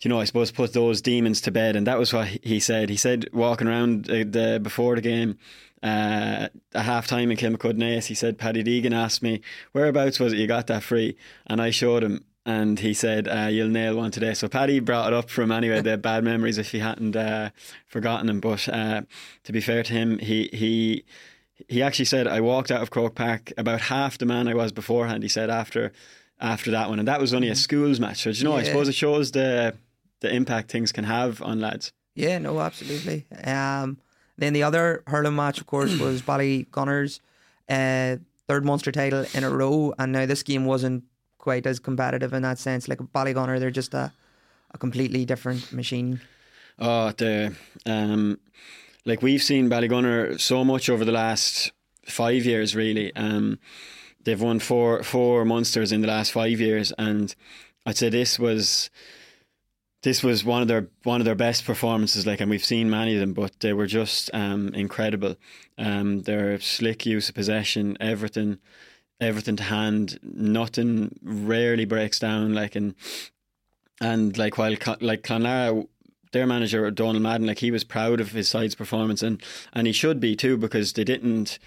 Speaker 3: you know, I suppose put those demons to bed. And that was what he said. He said walking around the, the before the game. Uh, a half time in Kilmacud Naas, he said, Paddy Deegan asked me, Whereabouts was it you got that free? And I showed him, and he said, uh, "You'll nail one today." So Paddy brought it up from anyway the bad memories if he hadn't uh, forgotten them. But uh, to be fair to him, he he he actually said, "I walked out of Croke Park about half the man I was beforehand." He said after after that one, and that was only a schools match. So you know, yeah. I suppose it shows the the impact things can have on lads.
Speaker 2: Yeah, no, absolutely. Um, then the other hurling match, of course, was Ballygunners' uh, third Munster title in a row, and now this game wasn't quite as competitive in that sense. Like Ballygunner, they're just a, a completely different machine.
Speaker 3: Oh, the um, like we've seen Ballygunner so much over the last five years, really. Um, they've won four four Munsters in the last five years, and I'd say this was this was one of their one of their best performances. Like, and we've seen many of them, but they were just um, incredible. Um, their slick use of possession, everything, everything to hand, nothing rarely breaks down. Like, and and like while like Clonlara their manager Donald Madden, like he was proud of his side's performance, and and he should be too because they didn't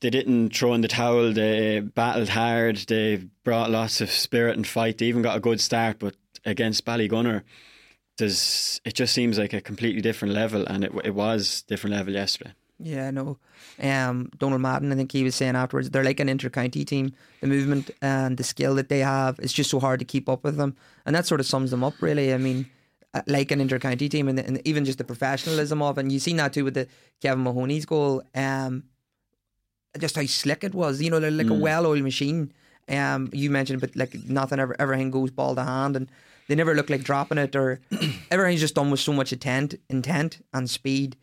Speaker 3: they didn't throw in the towel. They battled hard. They brought lots of spirit and fight. They even got a good start, but against Ballygunner, there's it just seems like a completely different level, and it it was different level yesterday.
Speaker 2: Yeah, no. Um, Donald Madden, I think he was saying afterwards, they're like an inter-county team. The movement and the skill that they have, it's just so hard to keep up with them, and that sort of sums them up. Really, I mean, uh, like an inter-county team, and, and even just the professionalism of, and you've seen that too with the Kevin Mahony's goal. Um, just how slick it was, you know, like mm. a well-oiled machine. Um, you mentioned, but like nothing ever, everything goes ball to hand, and they never look like dropping it, or everything's just done with so much intent, intent and speed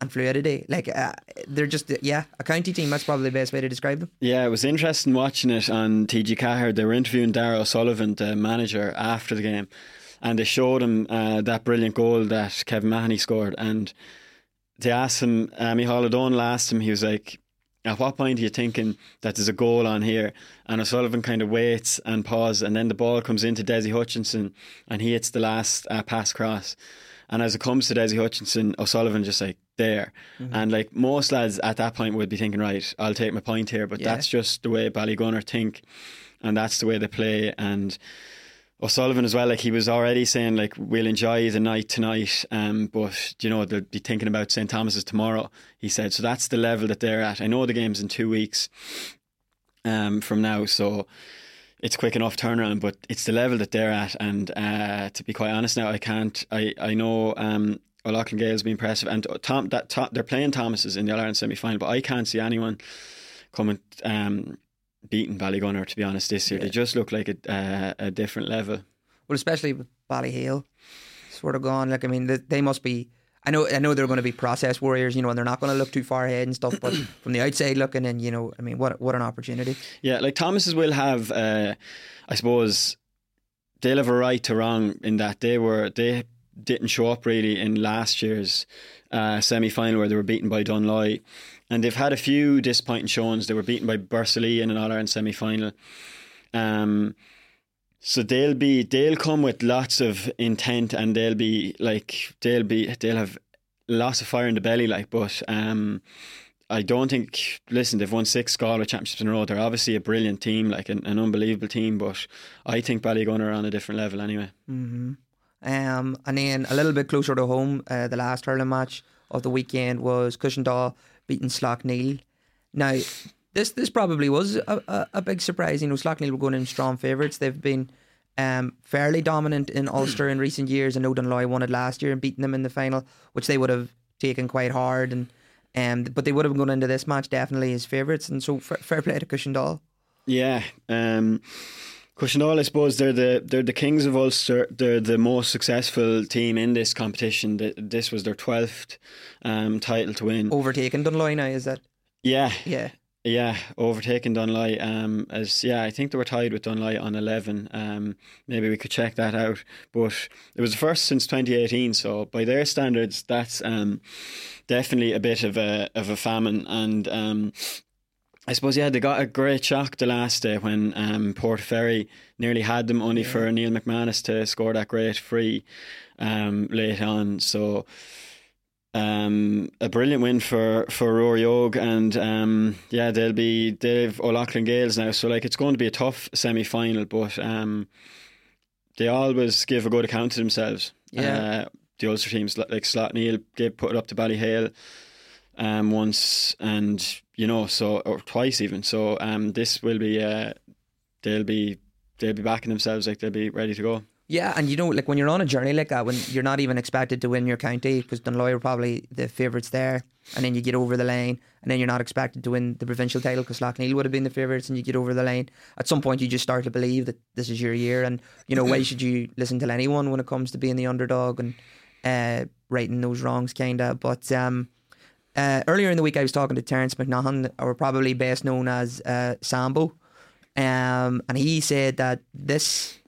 Speaker 2: and fluidity. Like uh, they're just yeah, a county team. That's probably the best way to describe them.
Speaker 3: Yeah, it was interesting watching it on TG Ceathair. They were interviewing Darragh Sullivan, the manager, after the game, and they showed him uh, that brilliant goal that Kevin Mahony scored, and they asked him. Uh, Micheál O'Donnell asked him. He was like. At what point are you thinking that there's a goal on here? And O'Sullivan kind of waits and pauses, and then the ball comes into Dessie Hutchinson, and he hits the last uh, pass cross. And as it comes to Dessie Hutchinson, O'Sullivan just like there. Mm-hmm. And like most lads at that point would be thinking, right, I'll take my point here. But yeah. that's just the way Ballygunner think, and that's the way they play. And O'Sullivan as well, like he was already saying, like we'll enjoy the night tonight, um, but you know they'll be thinking about St Thomas's tomorrow. He said, so that's the level that they're at. I know the game's in two weeks um, from now, so it's quick enough turnaround, but it's the level that they're at. And uh, to be quite honest, now I can't. I I know um, O'Loughlin Gael's been impressive, and Tom that Tom, they're playing Thomas's in the All Ireland semi final, but I can't see anyone coming um, beating Ballygunner. To be honest, this year yeah. they just look like a uh, a different level.
Speaker 2: Well, especially with Ballyhale, sort of gone. Like I mean, they, they must be. I know, I know they're going to be process warriors, you know, and they're not going to look too far ahead and stuff. But from the outside looking, and you know, I mean, what what an opportunity.
Speaker 3: Yeah, like Thomas's will have, uh, I suppose, they'll have a right to wrong in that they were they didn't show up really in last year's uh, semi final where they were beaten by Dunloy. And they've had a few disappointing showings. They were beaten by Borris-Ileigh in an All Ireland semi final. Um, so they'll be they'll come with lots of intent and they'll be like they'll be they'll have lots of fire in the belly like but um I don't think listen they've won six Galway championships in a row they're obviously a brilliant team like an, an unbelievable team but I think Ballygunner are on a different level anyway
Speaker 2: mm-hmm. Um, and then a little bit closer to home, uh, the last hurling match of the weekend was Cushendall beating neil Now, this this probably was a, a, a big surprise. You know, Slaughtneil were going in strong favourites. They've been um, fairly dominant in Ulster in recent years. And Dunloy won it last year and beaten them in the final, which they would have taken quite hard. And um, but they would have gone into this match definitely as favourites. And so fair, fair play to Cushendall.
Speaker 3: Yeah. Um, Cushendall, I suppose they're the they're the kings of Ulster. They're the most successful team in this competition. This was their twelfth um, title to win.
Speaker 2: Overtaken Dunloy now, is that?
Speaker 3: Yeah,
Speaker 2: yeah,
Speaker 3: yeah. Overtaken Dunloy. Um, as yeah, I think they were tied with Dunloy on eleven. Um, maybe we could check that out. But it was the first since 2018. So by their standards, that's um, definitely a bit of a of a famine and. I suppose yeah, they got a great shock the last day when um, Portaferry nearly had them, only yeah. for Neil McManus to score that great free um, late on. So um, a brilliant win for for Rory Og, and um, yeah, they'll be they've O'Loughlin Gaels now. So like it's going to be a tough semi final, but um, they always give a good account to themselves.
Speaker 2: Yeah, uh,
Speaker 3: the Ulster teams like Slaughtneil gave put it up to Ballyhale um, once, and you know, so or twice even. So um, this will be uh, they'll be they'll be backing themselves like they'll be ready to go.
Speaker 2: Yeah, and you know, like when you're on a journey like that, when you're not even expected to win your county, because Dunloy are probably the favourites there, and then you get over the line, and then you're not expected to win the provincial title because Slaughtneil would have been the favourites, and you get over the line. At some point, you just start to believe that this is your year, and you know, why should you listen to anyone when it comes to being the underdog? And uh, righting those wrongs, kinda. But um, uh, earlier in the week, I was talking to Terence McNaughton, or probably best known as uh, Sambo, um, and he said that this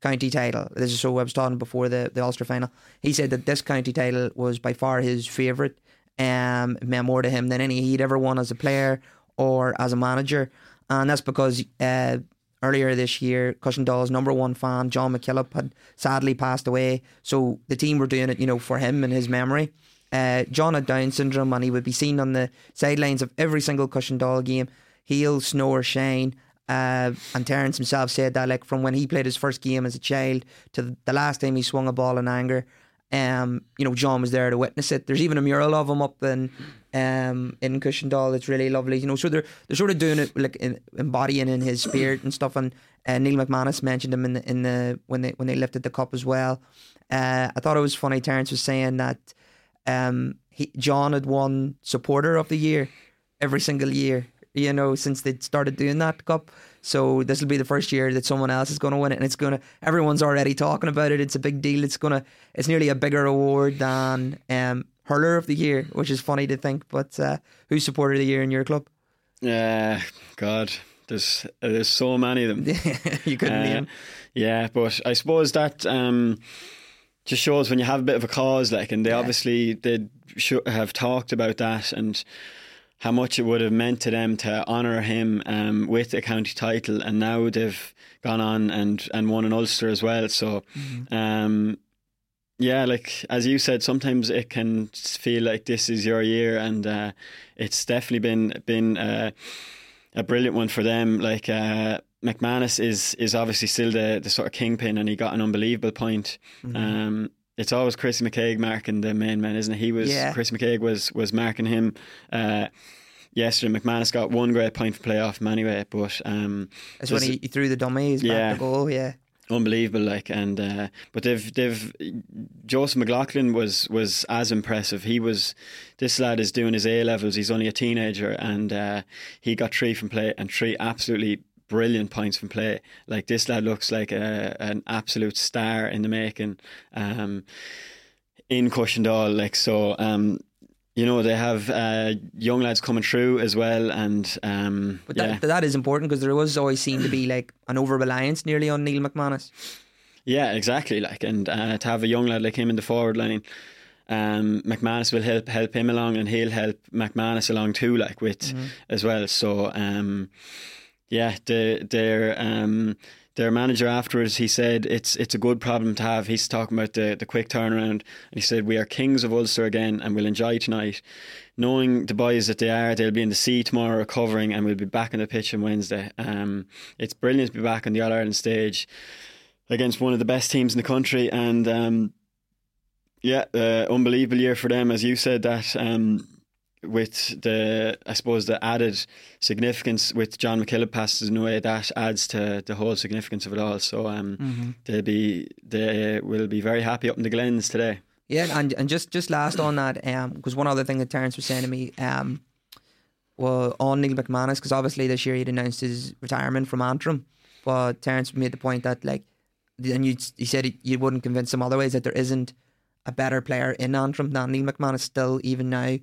Speaker 2: county title. This is so I was talking before the the Ulster final. He said that this county title was by far his favourite. Um, meant more to him than any he'd ever won as a player or as a manager, and that's because uh, earlier this year, Cushendall's number one fan, John McKillop, had sadly passed away. So the team were doing it, you know, for him and his memory. Uh, John had Down syndrome, and he would be seen on the sidelines of every single Cushendall game. He'll snow or shine. Uh, and Terence himself said that, like, from when he played his first game as a child to the last time he swung a ball in anger, um, you know, John was there to witness it. There's even a mural of him up in um, in Cushendall. It's really lovely, you know. So they're they're sort of doing it like in, embodying in his spirit and stuff. And uh, Neil McManus mentioned him in the in the when they when they lifted the cup as well. Uh, I thought it was funny. Terence was saying that um, he, John had won supporter of the year every single year you know, since they started doing that cup. So this will be the first year that someone else is going to win it, and it's going to. Everyone's already talking about it. It's a big deal. It's gonna. It's nearly a bigger award than um, hurler of the year, which is funny to think. But uh, who's supporter of the year in your club?
Speaker 3: Yeah, God, there's there's so many of them.
Speaker 2: you couldn't uh, name.
Speaker 3: Yeah, but I suppose that. Um, just shows when you have a bit of a cause, like, and they yeah. obviously they have talked about that, and how much it would have meant to them to honour him um, with a county title, and now they've gone on and, and won an Ulster as well. So, mm-hmm. um, yeah, like as you said, sometimes it can feel like this is your year, and uh, it's definitely been been uh, a brilliant one for them. Like uh, McManus is is obviously still the the sort of kingpin, and he got an unbelievable point. Mm-hmm. Um, it's always Chris McKaigue marking the main man, isn't it? He was yeah. Chris McKaigue was was marking him. Uh, yesterday, McManus got one great point for playoff him anyway, but um,
Speaker 2: that's when he, he, threw the dummies yeah, back the goal. Yeah,
Speaker 3: unbelievable. Like and uh, but they've they've Joseph McLaughlin was was as impressive. He was this lad is doing his A levels. He's only a teenager, and uh, he got three from play and three absolutely brilliant points from play. Like this lad looks like a, an absolute star in the making. Um, in Cushendall, like so. Um, you know they have uh, young lads coming through as well, and um,
Speaker 2: but that, yeah. that is important because there was always seemed to be like an over reliance nearly on Neil McManus.
Speaker 3: Yeah, exactly. Like, and uh, to have a young lad like him in the forward line, um, McManus will help help him along, and he'll help McManus along too, like with mm-hmm. as well. So, um, yeah, the, their um, their manager afterwards he said it's it's a good problem to have. He's talking about the the quick turnaround, and he said we are kings of Ulster again, and we'll enjoy tonight. Knowing the boys that they are, they'll be in the sea tomorrow recovering, and we'll be back on the pitch on Wednesday. Um, it's brilliant to be back on the All Ireland stage against one of the best teams in the country, and um, yeah, uh, unbelievable year for them, as you said that. Um, with the I suppose the added significance with John McKillop passing away, that adds to the whole significance of it all. So um, mm-hmm. they'll be they will be very happy up in the Glens today.
Speaker 2: Yeah, and and just just last on that, um, because one other thing that Terence was saying to me, um, well, on Neil McManus, because obviously this year he'd announced his retirement from Antrim, but Terence made the point that like, and you he said you wouldn't convince him otherwise that there isn't a better player in Antrim than Neil McManus still even now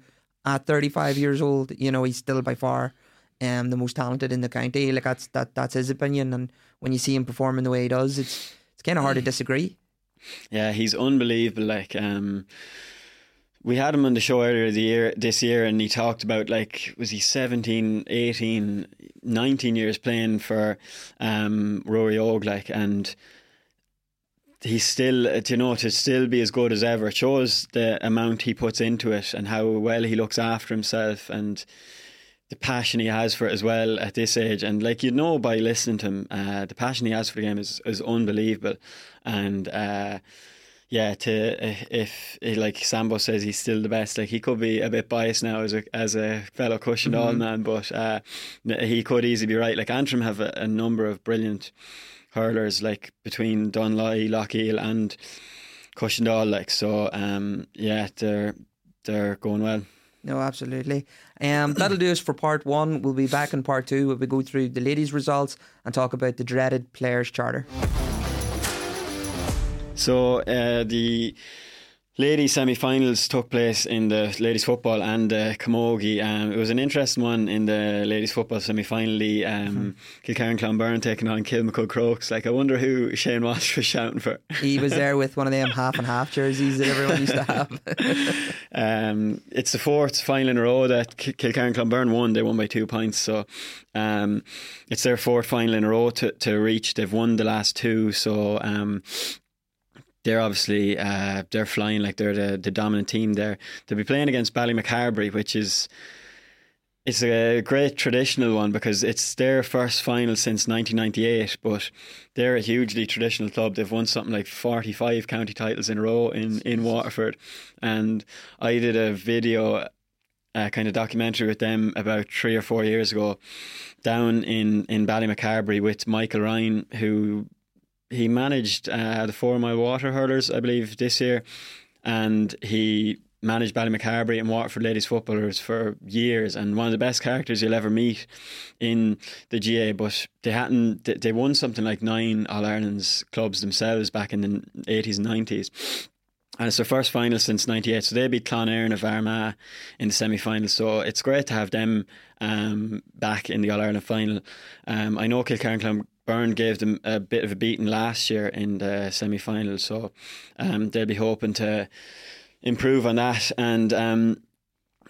Speaker 2: at 35 years old, you know, he's still by far um, the most talented in the county. Like that's that that's his opinion, and when you see him performing the way he does, it's it's kind of hard to disagree.
Speaker 3: Yeah, he's unbelievable. Like, um, we had him on the show earlier the year this year, and he talked about like was he 17, 18, 19 years playing for um, Rory Og, like, and he's still, uh, you know, to still be as good as ever. It shows the amount he puts into it and how well he looks after himself and the passion he has for it as well at this age. And like you know by listening to him, uh, the passion he has for the game is is unbelievable. And uh, yeah, to uh, if like Sambo says he's still the best, like he could be a bit biased now as a as a fellow cushion mm-hmm. man, but uh, he could easily be right. Like Antrim have a, a number of brilliant hurlers like between Dunloy, Loughgiel and Cushendall like so um yeah they're they're going well.
Speaker 2: No, absolutely. Um, that'll do us for part one. We'll be back in part two where we go through the ladies' results and talk about the dreaded players' charter.
Speaker 3: So uh, the ladies semi-finals took place in the ladies football and the camogie. Um, it was an interesting one in the ladies football semi-final. Um, mm-hmm. Clonberne taking on Kilmacud Crokes. Like I wonder who Shane Walsh was shouting for.
Speaker 2: He was there with one of them half and half jerseys that everyone used to have.
Speaker 3: um, it's the fourth final in a row that Kilkerrin Clonberne won. They won by two points, so um, it's their fourth final in a row to, to reach. They've won the last two, so um, they're obviously uh, they're flying like they're the, the dominant team there. They'll be playing against Ballymacarbery, which is it's a great traditional one because it's their first final since 1998. But they're a hugely traditional club. They've won something like 45 county titles in a row in in Waterford, and I did a video. A kind of documentary with them about three or four years ago down in, in Ballymacarbery with Michael Ryan, who he managed uh, the Fourmilewater hurlers, I believe, this year, and he managed Ballymacarbery and Waterford ladies footballers for years, and one of the best characters you'll ever meet in the GA. But they hadn't, they won something like nine All Ireland's clubs themselves back in the eighties and nineties. And it's their first final since '98, so they beat Clann Éireann of Armagh in the semi-final. So it's great to have them um, back in the All Ireland final. Um, I know Kilkerrin Byrne gave them a bit of a beating last year in the semi final, so um, they'll be hoping to improve on that. And um,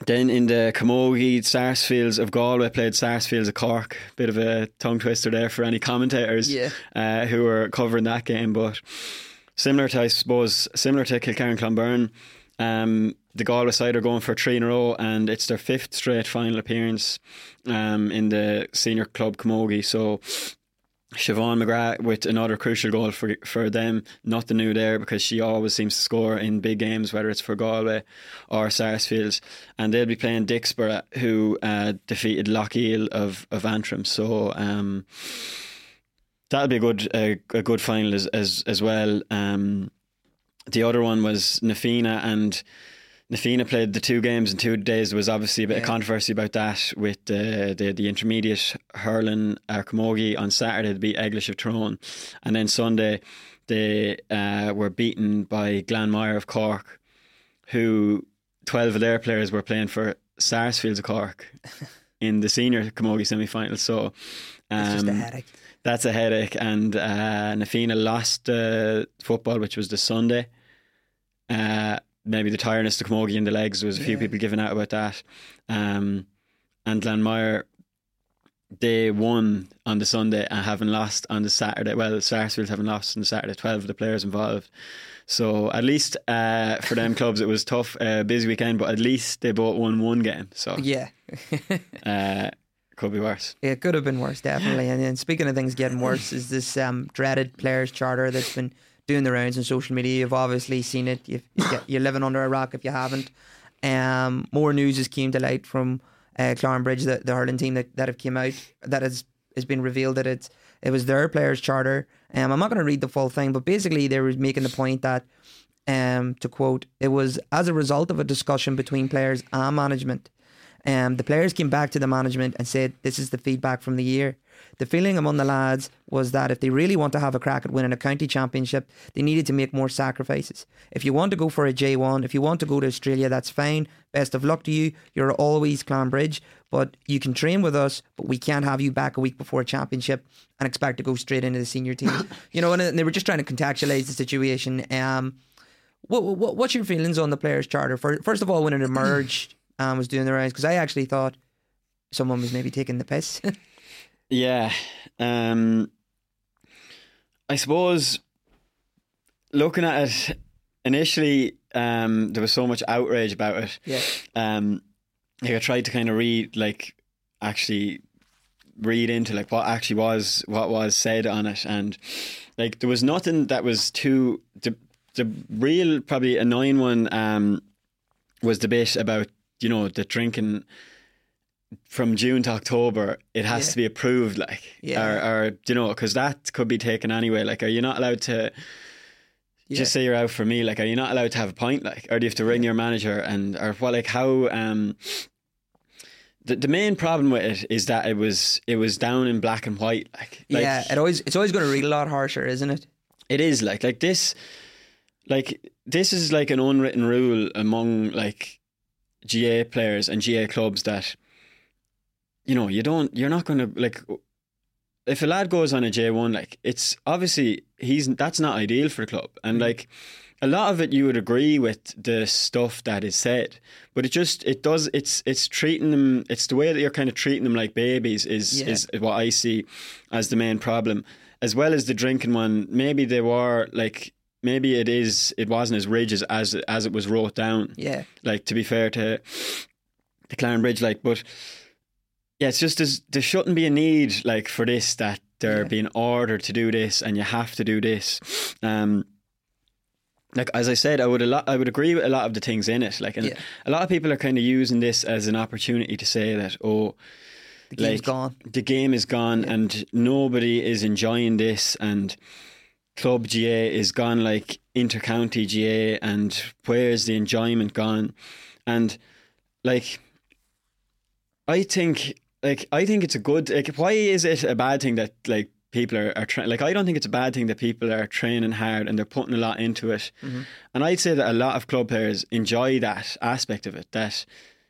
Speaker 3: then in the Camogie, Sarsfields of Galway played Sarsfields of Cork. Bit of a tongue twister there for any commentators
Speaker 2: yeah.
Speaker 3: uh, who were covering that game, but similar to, I suppose, similar to Kilkerrin Clonberne. Um, the Galway side are going for three in a row, and it's their fifth straight final appearance um, in the senior club Camogie. So Siobhan McGrath with another crucial goal for for them. Nothing new there because she always seems to score in big games, whether it's for Galway or Sarsfields. And they'll be playing Dicksboro, who uh, defeated Loughgiel of, of Antrim. So um, that'll be a good a, good final as as, as well. Um, the other one was Na Fianna and Na Fianna played the two games in two days. There was obviously a bit yeah. of controversy about that with the the, the intermediate hurling uh, Camogie on Saturday to beat Eglish of Tyrone, and then Sunday they uh, were beaten by Glanmire of Cork, who twelve of their players were playing for Sarsfields of Cork in the senior Camogie semi final. So
Speaker 2: um, a headache.
Speaker 3: That's a headache, and uh, Na Fianna lost uh, football, which was the Sunday. Maybe the tiredness, the camogie in the legs. There was a few people giving out about that. Um, and Glanmire, they won on the Sunday and haven't lost on the Saturday. Well, Sarsfield haven't lost on the Saturday. Twelve of the players involved. So at least uh, for them clubs, it was tough, uh, busy weekend. But at least they both won one game. So
Speaker 2: yeah,
Speaker 3: uh, could be worse.
Speaker 2: It could have been worse, definitely. And, and speaking of things getting worse, is this um, dreaded players' charter that's been doing the rounds on social media. You've obviously seen it. You've, you're living under a rock if you haven't. Um, more news has came to light from uh, Clarinbridge, the, the hurling team that, that have came out that has has been revealed that it's it was their players' charter. Um, I'm not going to read the full thing, but basically they were making the point that, um, to quote, it was as a result of a discussion between players and management. Um, the players came back to the management and said, "This is the feedback from the year." The feeling among the lads was that if they really want to have a crack at winning a county championship, they needed to make more sacrifices. If you want to go for a J1, if you want to go to Australia, that's fine. Best of luck to you. You're always Clarinbridge, but you can train with us, but we can't have you back a week before a championship and expect to go straight into the senior team. you know, and they were just trying to contextualise the situation. Um, what, what, what's your feelings on the players' charter? First of all, when it emerged, um, was doing the rounds because I actually thought someone was maybe taking the piss.
Speaker 3: Yeah. Um, I suppose looking at it initially, um, there was so much outrage about it.
Speaker 2: Yeah.
Speaker 3: Um, like I tried to kind of read, like, actually read into like what actually was what was said on it, and like there was nothing that was too the the real probably annoying one um, was the bit about you know the drinking from June to October, it has yeah. to be approved, like, yeah. or, or you know, because that could be taken anyway. Like, are you not allowed to yeah. just say you're out for me? Like, are you not allowed to have a pint? Like, or do you have to ring your manager and or what? Like, how? Um, the the main problem with it is that it was it was down in black and white. Like,
Speaker 2: like yeah, it always it's always going to read a lot harsher, isn't it?
Speaker 3: It is like like this. like this is like an unwritten rule among like GA players and GA clubs that you know you don't you're not going to like if a lad goes on a J1 like it's obviously he's that's not ideal for the club and
Speaker 2: Mm.
Speaker 3: like a lot of it you would agree with the stuff that is said but it just it does it's it's treating them it's the way that you're kind of treating them like babies is
Speaker 2: Yeah.
Speaker 3: is what I see as the main problem as well as the drinking one maybe they were like maybe it is it wasn't as rigid as as it was wrote down
Speaker 2: Yeah,
Speaker 3: like to be fair to the Clarinbridge, like, but yeah, it's just there's, there shouldn't be a need like for this that they're
Speaker 2: Yeah.
Speaker 3: being ordered to do this and you have to do this. Um, like as I said, I would a lot, I would agree with a lot of the things in it. Like, and
Speaker 2: Yeah.
Speaker 3: a lot of people are kind of using this as an opportunity to say that, oh,
Speaker 2: the game's
Speaker 3: Like,
Speaker 2: gone.
Speaker 3: the game is gone
Speaker 2: Yeah.
Speaker 3: and nobody is enjoying this and club GA is gone like intercounty GA and where's the enjoyment gone? And like I think like I think it's a good like why is it a bad thing that like people are, are tra- like I don't think it's a bad thing that people are training hard and they're putting a lot into it. Mm-hmm. And I'd say that a lot of club players enjoy that aspect of it that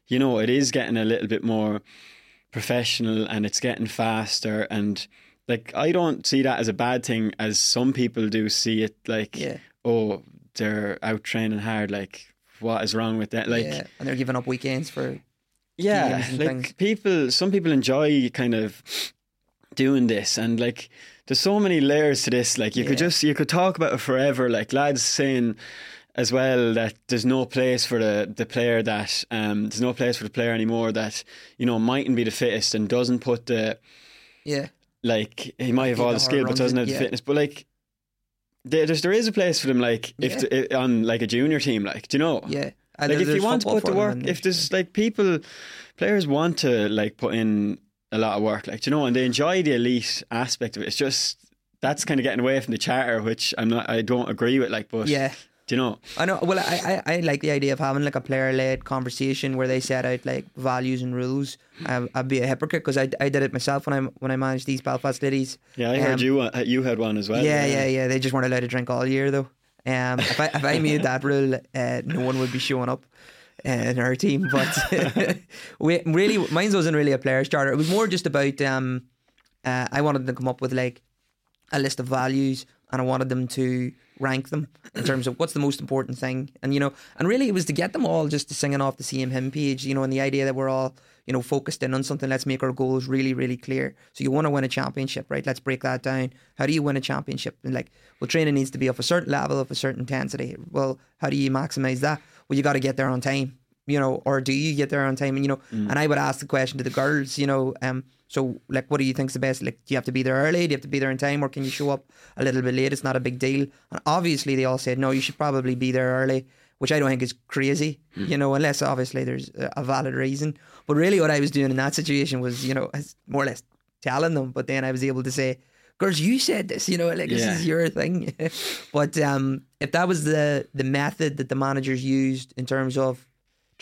Speaker 3: you know it is getting a little bit more professional and it's getting faster and like I don't see that as a bad thing as some people do see it like
Speaker 2: Yeah.
Speaker 3: oh they're out training hard like what is wrong with that like
Speaker 2: yeah, and they're giving up weekends for
Speaker 3: yeah like
Speaker 2: things.
Speaker 3: people some people enjoy kind of doing this and like there's so many layers to this like you could just you could talk about it forever like lads saying as well that there's no place for the the player that um there's no place for the player anymore that you know mightn't be the fittest and doesn't put the
Speaker 2: yeah,
Speaker 3: like he might have all
Speaker 2: the
Speaker 3: skill but doesn't have the
Speaker 2: yeah.
Speaker 3: fitness but like there, there's, there is a place for them like if
Speaker 2: Yeah.
Speaker 3: the, eh, on like a junior team like do you know
Speaker 2: yeah. And
Speaker 3: like if you want to put the work if there's like people players want to like put in a lot of work like do you know and they enjoy the elite aspect of it it's just that's kind of getting away from the charter which I'm not I don't agree with like but
Speaker 2: yeah.
Speaker 3: Do you know
Speaker 2: I know. Well, I, I, I like the idea of having like a player led conversation where they set out like values and rules. Um, I'd be a hypocrite because I, I did it myself when I when I managed these Belfast Ladies.
Speaker 3: yeah I heard
Speaker 2: Um,
Speaker 3: you uh, you had one as well
Speaker 2: yeah, yeah, yeah. They just weren't allowed to drink all year though. Um, if I if I made that rule, uh, no one would be showing up uh, in our team. But we really, mine wasn't really a players charter. It was more just about. Um, uh, I wanted them to come up with like a list of values, and I wanted them to rank them in terms of what's the most important thing, and you know, and really it was to get them all just to singing off the same hymn page, you know, and the idea that we're all you know focused in on something. Let's make our goals really, really clear. So you want to win a championship, right? Let's break that down. How do you win a championship? And like, well, training needs to be of a certain level, of a certain intensity. Well, how do you maximize that? Well, you got to get there on time you know, or do you get there on time? And you know, and I would ask the question to the girls, you know, um, so like, what do you think's the best? Like, do you have to be there early? Do you have to be there in time, or can you show up a little bit late? It's not a big deal. And obviously, they all said no. You should probably be there early, which I don't think is crazy, you know, unless obviously there's a a valid reason. But really, what I was doing in that situation was, you know, more or less telling them. But then I was able to say, girls, you said this, you know, like this is your thing. but um, if that was the the method that the managers used in terms of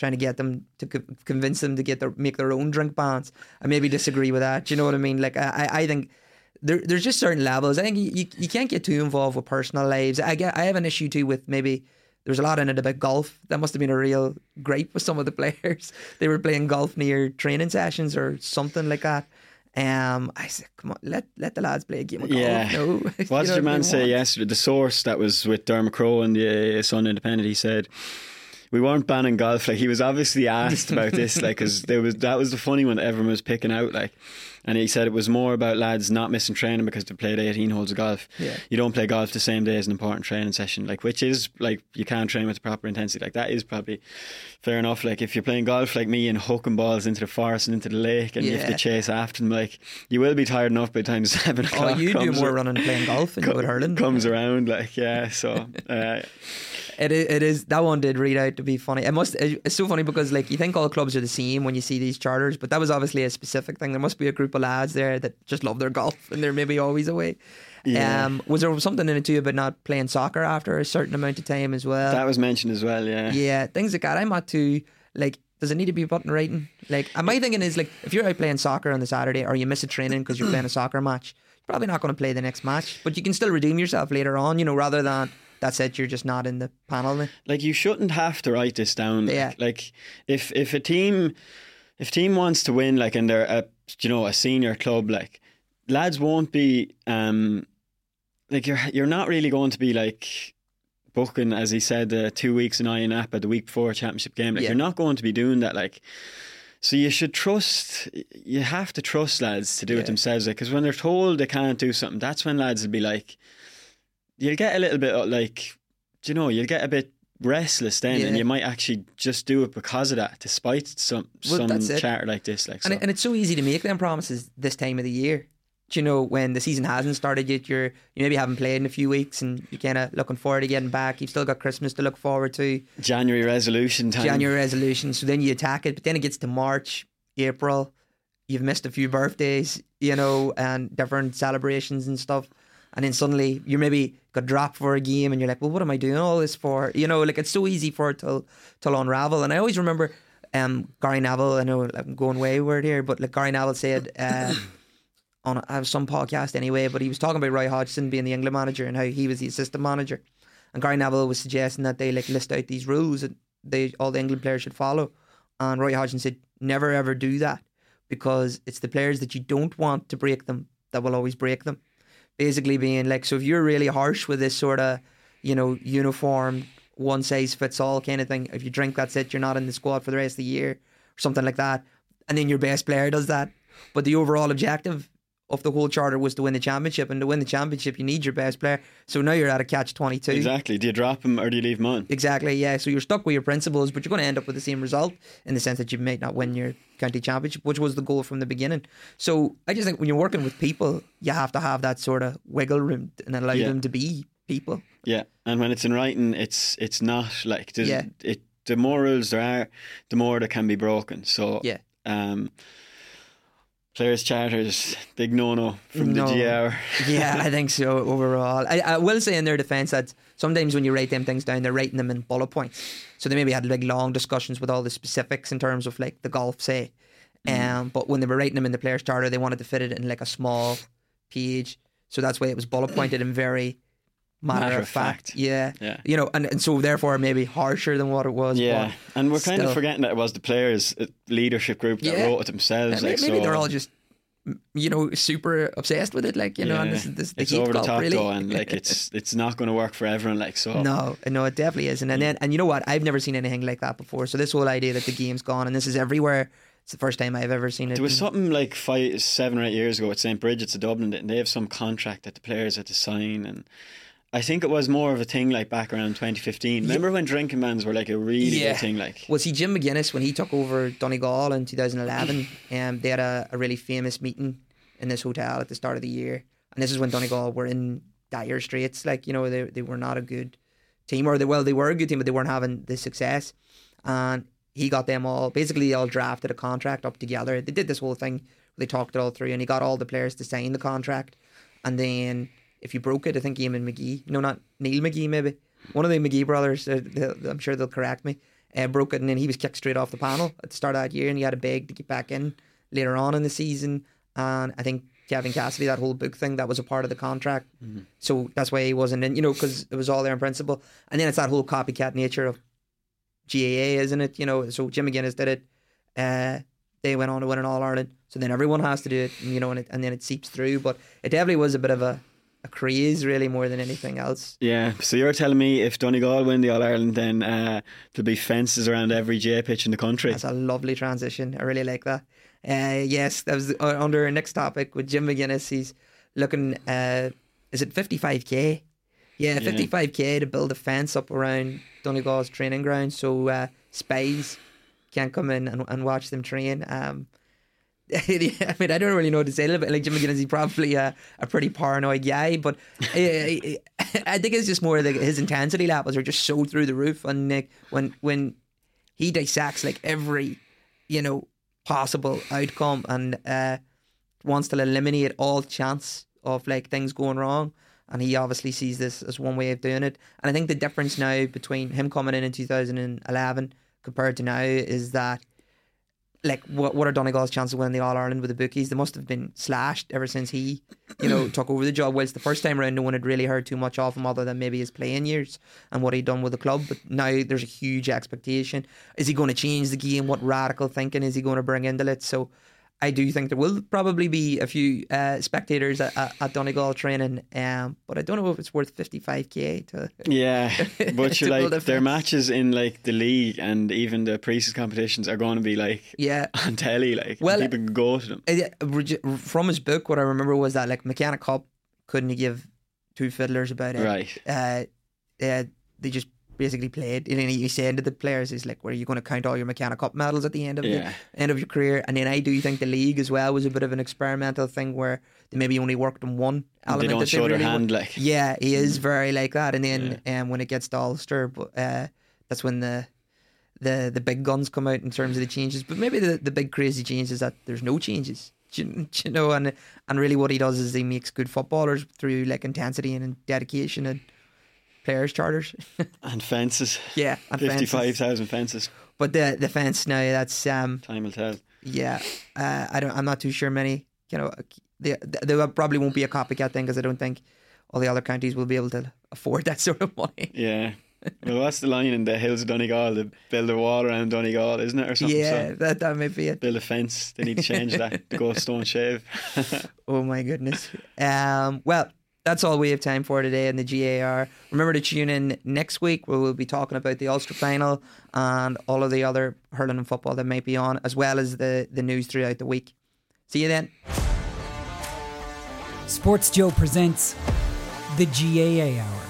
Speaker 2: trying to get them to co- convince them to get their make their own drink bans, I maybe disagree with that. Do you know what I mean? Like I, I think. There, there's just certain levels. I think you, you, you can't get too involved with personal lives. I get I have an issue too with maybe there's a lot in it about golf. That must have been a real gripe with some of the players. They were playing golf near training sessions or something like that. Um, I said, come on, let let the lads play a game of golf.
Speaker 3: Yeah.
Speaker 2: No,
Speaker 3: What did
Speaker 2: I
Speaker 3: your man say yesterday? The source that was with Dermot Crowe and the uh, Sun Independent, he said we weren't banning golf. Like he was obviously asked about this, like because there was that was the funny one everyone was picking out. Like, and he said it was more about lads not missing training because they played 18 holes of golf.
Speaker 2: Yeah.
Speaker 3: You don't play golf the same day as an important training session, like which is like you can't train with the proper intensity. Like that is probably fair enough. Like if you're playing golf like me and hooking balls into the forest and into the lake, and you have to chase after them, like you will be tired enough by the time seven
Speaker 2: Oh,
Speaker 3: o'clock.
Speaker 2: you do more running and playing golf you would hurling.
Speaker 3: comes around like yeah so uh,
Speaker 2: It is, it is that one did read out to be funny. It must. It's so funny because like you think all clubs are the same when you see these charters, but that was obviously a specific thing. There must be a group of lads there that just love their golf and they're maybe always away.
Speaker 3: Yeah.
Speaker 2: Um, was there something in it too about not playing soccer after a certain amount of time as well?
Speaker 3: that was mentioned as well yeah
Speaker 2: yeah, things like that. I'm not too like. Does it need to be button in writing? Like, uh, my thinking is like, if you're out playing soccer on the Saturday or you miss a training because you're playing a soccer match, you're probably not going to play the next match, but you can still redeem yourself later on. You know, rather than that's it, you're just not in the panel.
Speaker 3: Like you shouldn't have to write this down. Like,
Speaker 2: Yeah.
Speaker 3: like if if a team if team wants to win, like and they're a you know a senior club, like lads won't be um like you're you're not really going to be like booking as he said uh, two weeks in Ayia Napa the week before a championship game. Like
Speaker 2: Yeah.
Speaker 3: you're not going to be doing that. Like so you should trust. You have to trust lads to do
Speaker 2: Yeah.
Speaker 3: it themselves. Because when they're told they can't do something, that's when lads will be like, you'll get a little bit like, do you know, you'll get a bit restless then, and you might actually just do it because of that, despite some
Speaker 2: Well,
Speaker 3: some chatter like this. Like, so.
Speaker 2: And, it- and it's so easy to make them promises this time of the year. Do you know when the season hasn't started yet? You're you maybe haven't played in a few weeks, and you're kind of looking forward to getting back. You've still got Christmas to look forward to,
Speaker 3: January resolution time.
Speaker 2: January resolution. So then you attack it, but then it gets to March, April. You've missed a few birthdays, you know, and different celebrations and stuff. And then suddenly you're maybe got dropped for a game, and you're like, "Well, what am I doing all this for?" You know, like it's so easy for it to to unravel. And I always remember um, Gary Neville. I know I'm going wayward here, but like Gary Neville said uh, on a, some podcast anyway, but he was talking about Roy Hodgson being the England manager and how he was the assistant manager. And Gary Neville was suggesting that they like list out these rules that they all the England players should follow. And Roy Hodgson said, never ever do that because it's the players that you don't want to break them that will always break them. Basically, being like, so if you're really harsh with this sort of, you know, uniform, one size fits all kind of thing, if you drink, that's it, you're not in the squad for the rest of the year, or something like that. And then your best player does that. But the overall objective of the whole charter was to win the championship. And to win the championship, you need your best player. So now you're at a catch 22.
Speaker 3: Exactly. Do you drop him or do you leave him on?
Speaker 2: Exactly, yeah. So you're stuck with your principles, but you're going to end up with the same result in the sense that you might not win your county championship, which was the goal from the beginning. So I just think when you're working with people, you have to have that sort of wiggle room and allow
Speaker 3: Yeah.
Speaker 2: them to be people.
Speaker 3: Yeah, and when it's in writing, it's it's not like
Speaker 2: Yeah.
Speaker 3: it. The more rules there are, the more that can be broken. So
Speaker 2: Yeah.
Speaker 3: um, players' charters, big no no from
Speaker 2: No.
Speaker 3: the GR.
Speaker 2: yeah, I think so overall. I, I will say in their defence that sometimes when you write them things down, they're writing them in bullet points. So they maybe had like long discussions with all the specifics in terms of like the golf, say. Um, but when they were writing them in the players' charter, they wanted to fit it in like a small page. So that's why it was bullet pointed and very matter, of fact. Yeah.
Speaker 3: Yeah.
Speaker 2: You know, and, and so therefore maybe harsher than what it was.
Speaker 3: Yeah, and we're kind
Speaker 2: still.
Speaker 3: of forgetting that it was the players' uh, leadership group that
Speaker 2: Yeah.
Speaker 3: wrote it themselves.
Speaker 2: maybe,
Speaker 3: like,
Speaker 2: maybe
Speaker 3: so
Speaker 2: they're all just you know super obsessed with it, like you know, and this this the
Speaker 3: it's over the top
Speaker 2: really.
Speaker 3: though, and like it's it's not going to work for everyone. Like so,
Speaker 2: No, no, it definitely isn't. And then, and you know what? I've never seen anything like that before. So this whole idea that the game's gone and this is everywhere. It's the first time I've ever seen it.
Speaker 3: There was something like five, seven or eight years ago at St Brigid's of Dublin, and they have some contract that the players had to sign, and I think it was more of a thing like back around 2015. Remember when drinking bans were like a really
Speaker 2: Yeah.
Speaker 3: big thing? Like,
Speaker 2: Well, see, Jim McGuinness, when he took over Donegal in 2011, um, they had a, a really famous meeting in this hotel at the start of the year. And this is when Donegal were in dire straits. Like, you know, they, they were not a good team, or they, well, they were a good team, but they weren't having the success. And he got them all, basically, they all drafted a contract up together. They did this whole thing, they talked it all through, and he got all the players to sign the contract. And then if you broke it, I think Eamon McGee, no, not Neil McGee, maybe one of the McGee brothers, uh, I'm sure they'll correct me, uh, broke it, and then he was kicked straight off the panel at the start of that year, and he had to beg to get back in later on in the season. And I think Kevin Cassidy, that whole book thing, that was a part of the contract. So that's why he wasn't in, you know, because it was all there in principle. And then it's that whole copycat nature of GAA, isn't it? You know, so Jim McGuinness did it. Uh, they went on to win an All Ireland. So then everyone has to do it, you know, and, it, and then it seeps through. But it definitely was a bit of a, a craze, really, more than anything else.
Speaker 3: yeah. So you're telling me if Donegal win the All Ireland, then uh, there'll be fences around every J pitch in the country.
Speaker 2: That's a lovely transition. I really like that. Uh, yes, that was uh, under our next topic with Jim McGuinness. He's looking, uh, is it 55k? Yeah, 55k to build a fence up around Donegal's training ground so uh, spies can't come in and, and watch them train. Um, I mean, I don't really know what to say bit. Like Jim McGuinness, he's probably a, a pretty paranoid guy, but I, I, eh, eh, eh, I think it's just more like his intensity levels are just so through the roof. And like when when he dissects like every, you know, possible outcome and uh, wants to eliminate all chance of like things going wrong. And he obviously sees this as one way of doing it. And I think the difference now between him coming in in 2011 compared to now is that like what what are Donegal's chances of winning the All Ireland with the bookies? They must have been slashed ever since he, you know, took over the job. Whilst the first time around, no one had really heard too much of him other than maybe his playing years and what he'd done with the club. But now there's a huge expectation. Is he going to change the game? What radical thinking is he going to bring into it? So I do think there will probably be a few uh, spectators at, at, Donegal training, um, but I don't know if it's worth 55k to.
Speaker 3: Yeah, but you're like their matches in like the league and even the pre-season competitions are going to be like
Speaker 2: Yeah.
Speaker 3: on telly, like
Speaker 2: Well,
Speaker 3: people can go to them.
Speaker 2: From his book, what I remember was that like McKenna Cup couldn't give two fiddlers about it.
Speaker 3: Right.
Speaker 2: Uh, uh, they just basically played. And then he saying to the players, "Is like, where are you going to count all your McKenna Cup medals at the end of
Speaker 3: Yeah.
Speaker 2: the end of your career?" And then I do think the league as well was a bit of an experimental thing where they maybe only worked on one
Speaker 3: They
Speaker 2: element.
Speaker 3: don't
Speaker 2: that
Speaker 3: show their
Speaker 2: really
Speaker 3: hand,
Speaker 2: wo-
Speaker 3: like.
Speaker 2: Yeah, he is very like that. And then um, when it gets to Ulster, but uh, that's when the the the big guns come out in terms of the changes. But maybe the, the big crazy change is that there's no changes. Do you, do you know, and and really what he does is he makes good footballers through like intensity and dedication and players charters.
Speaker 3: And fences.
Speaker 2: yeah, and.
Speaker 3: Fifty-five thousand fences.
Speaker 2: But the the fence now that's um
Speaker 3: Time will tell.
Speaker 2: yeah uh, I don't I'm not too sure many you know there probably won't be a copycat thing because I don't think all the other counties will be able to afford that sort of money.
Speaker 3: Yeah. Well, that's the line in the hills of Donegal? To build a wall around Donegal, isn't it, or something?
Speaker 2: yeah,
Speaker 3: So
Speaker 2: that that may be it.
Speaker 3: build a fence. They need to change that. Go stone shave.
Speaker 2: Oh my goodness. Um, well, that's all we have time for today in the GAR. Remember to tune in next week where we'll be talking about the Ulster final and all of the other hurling and football that might be on, as well as the, the news throughout the week. See you then.
Speaker 1: SportsJOE presents the GAA Hour.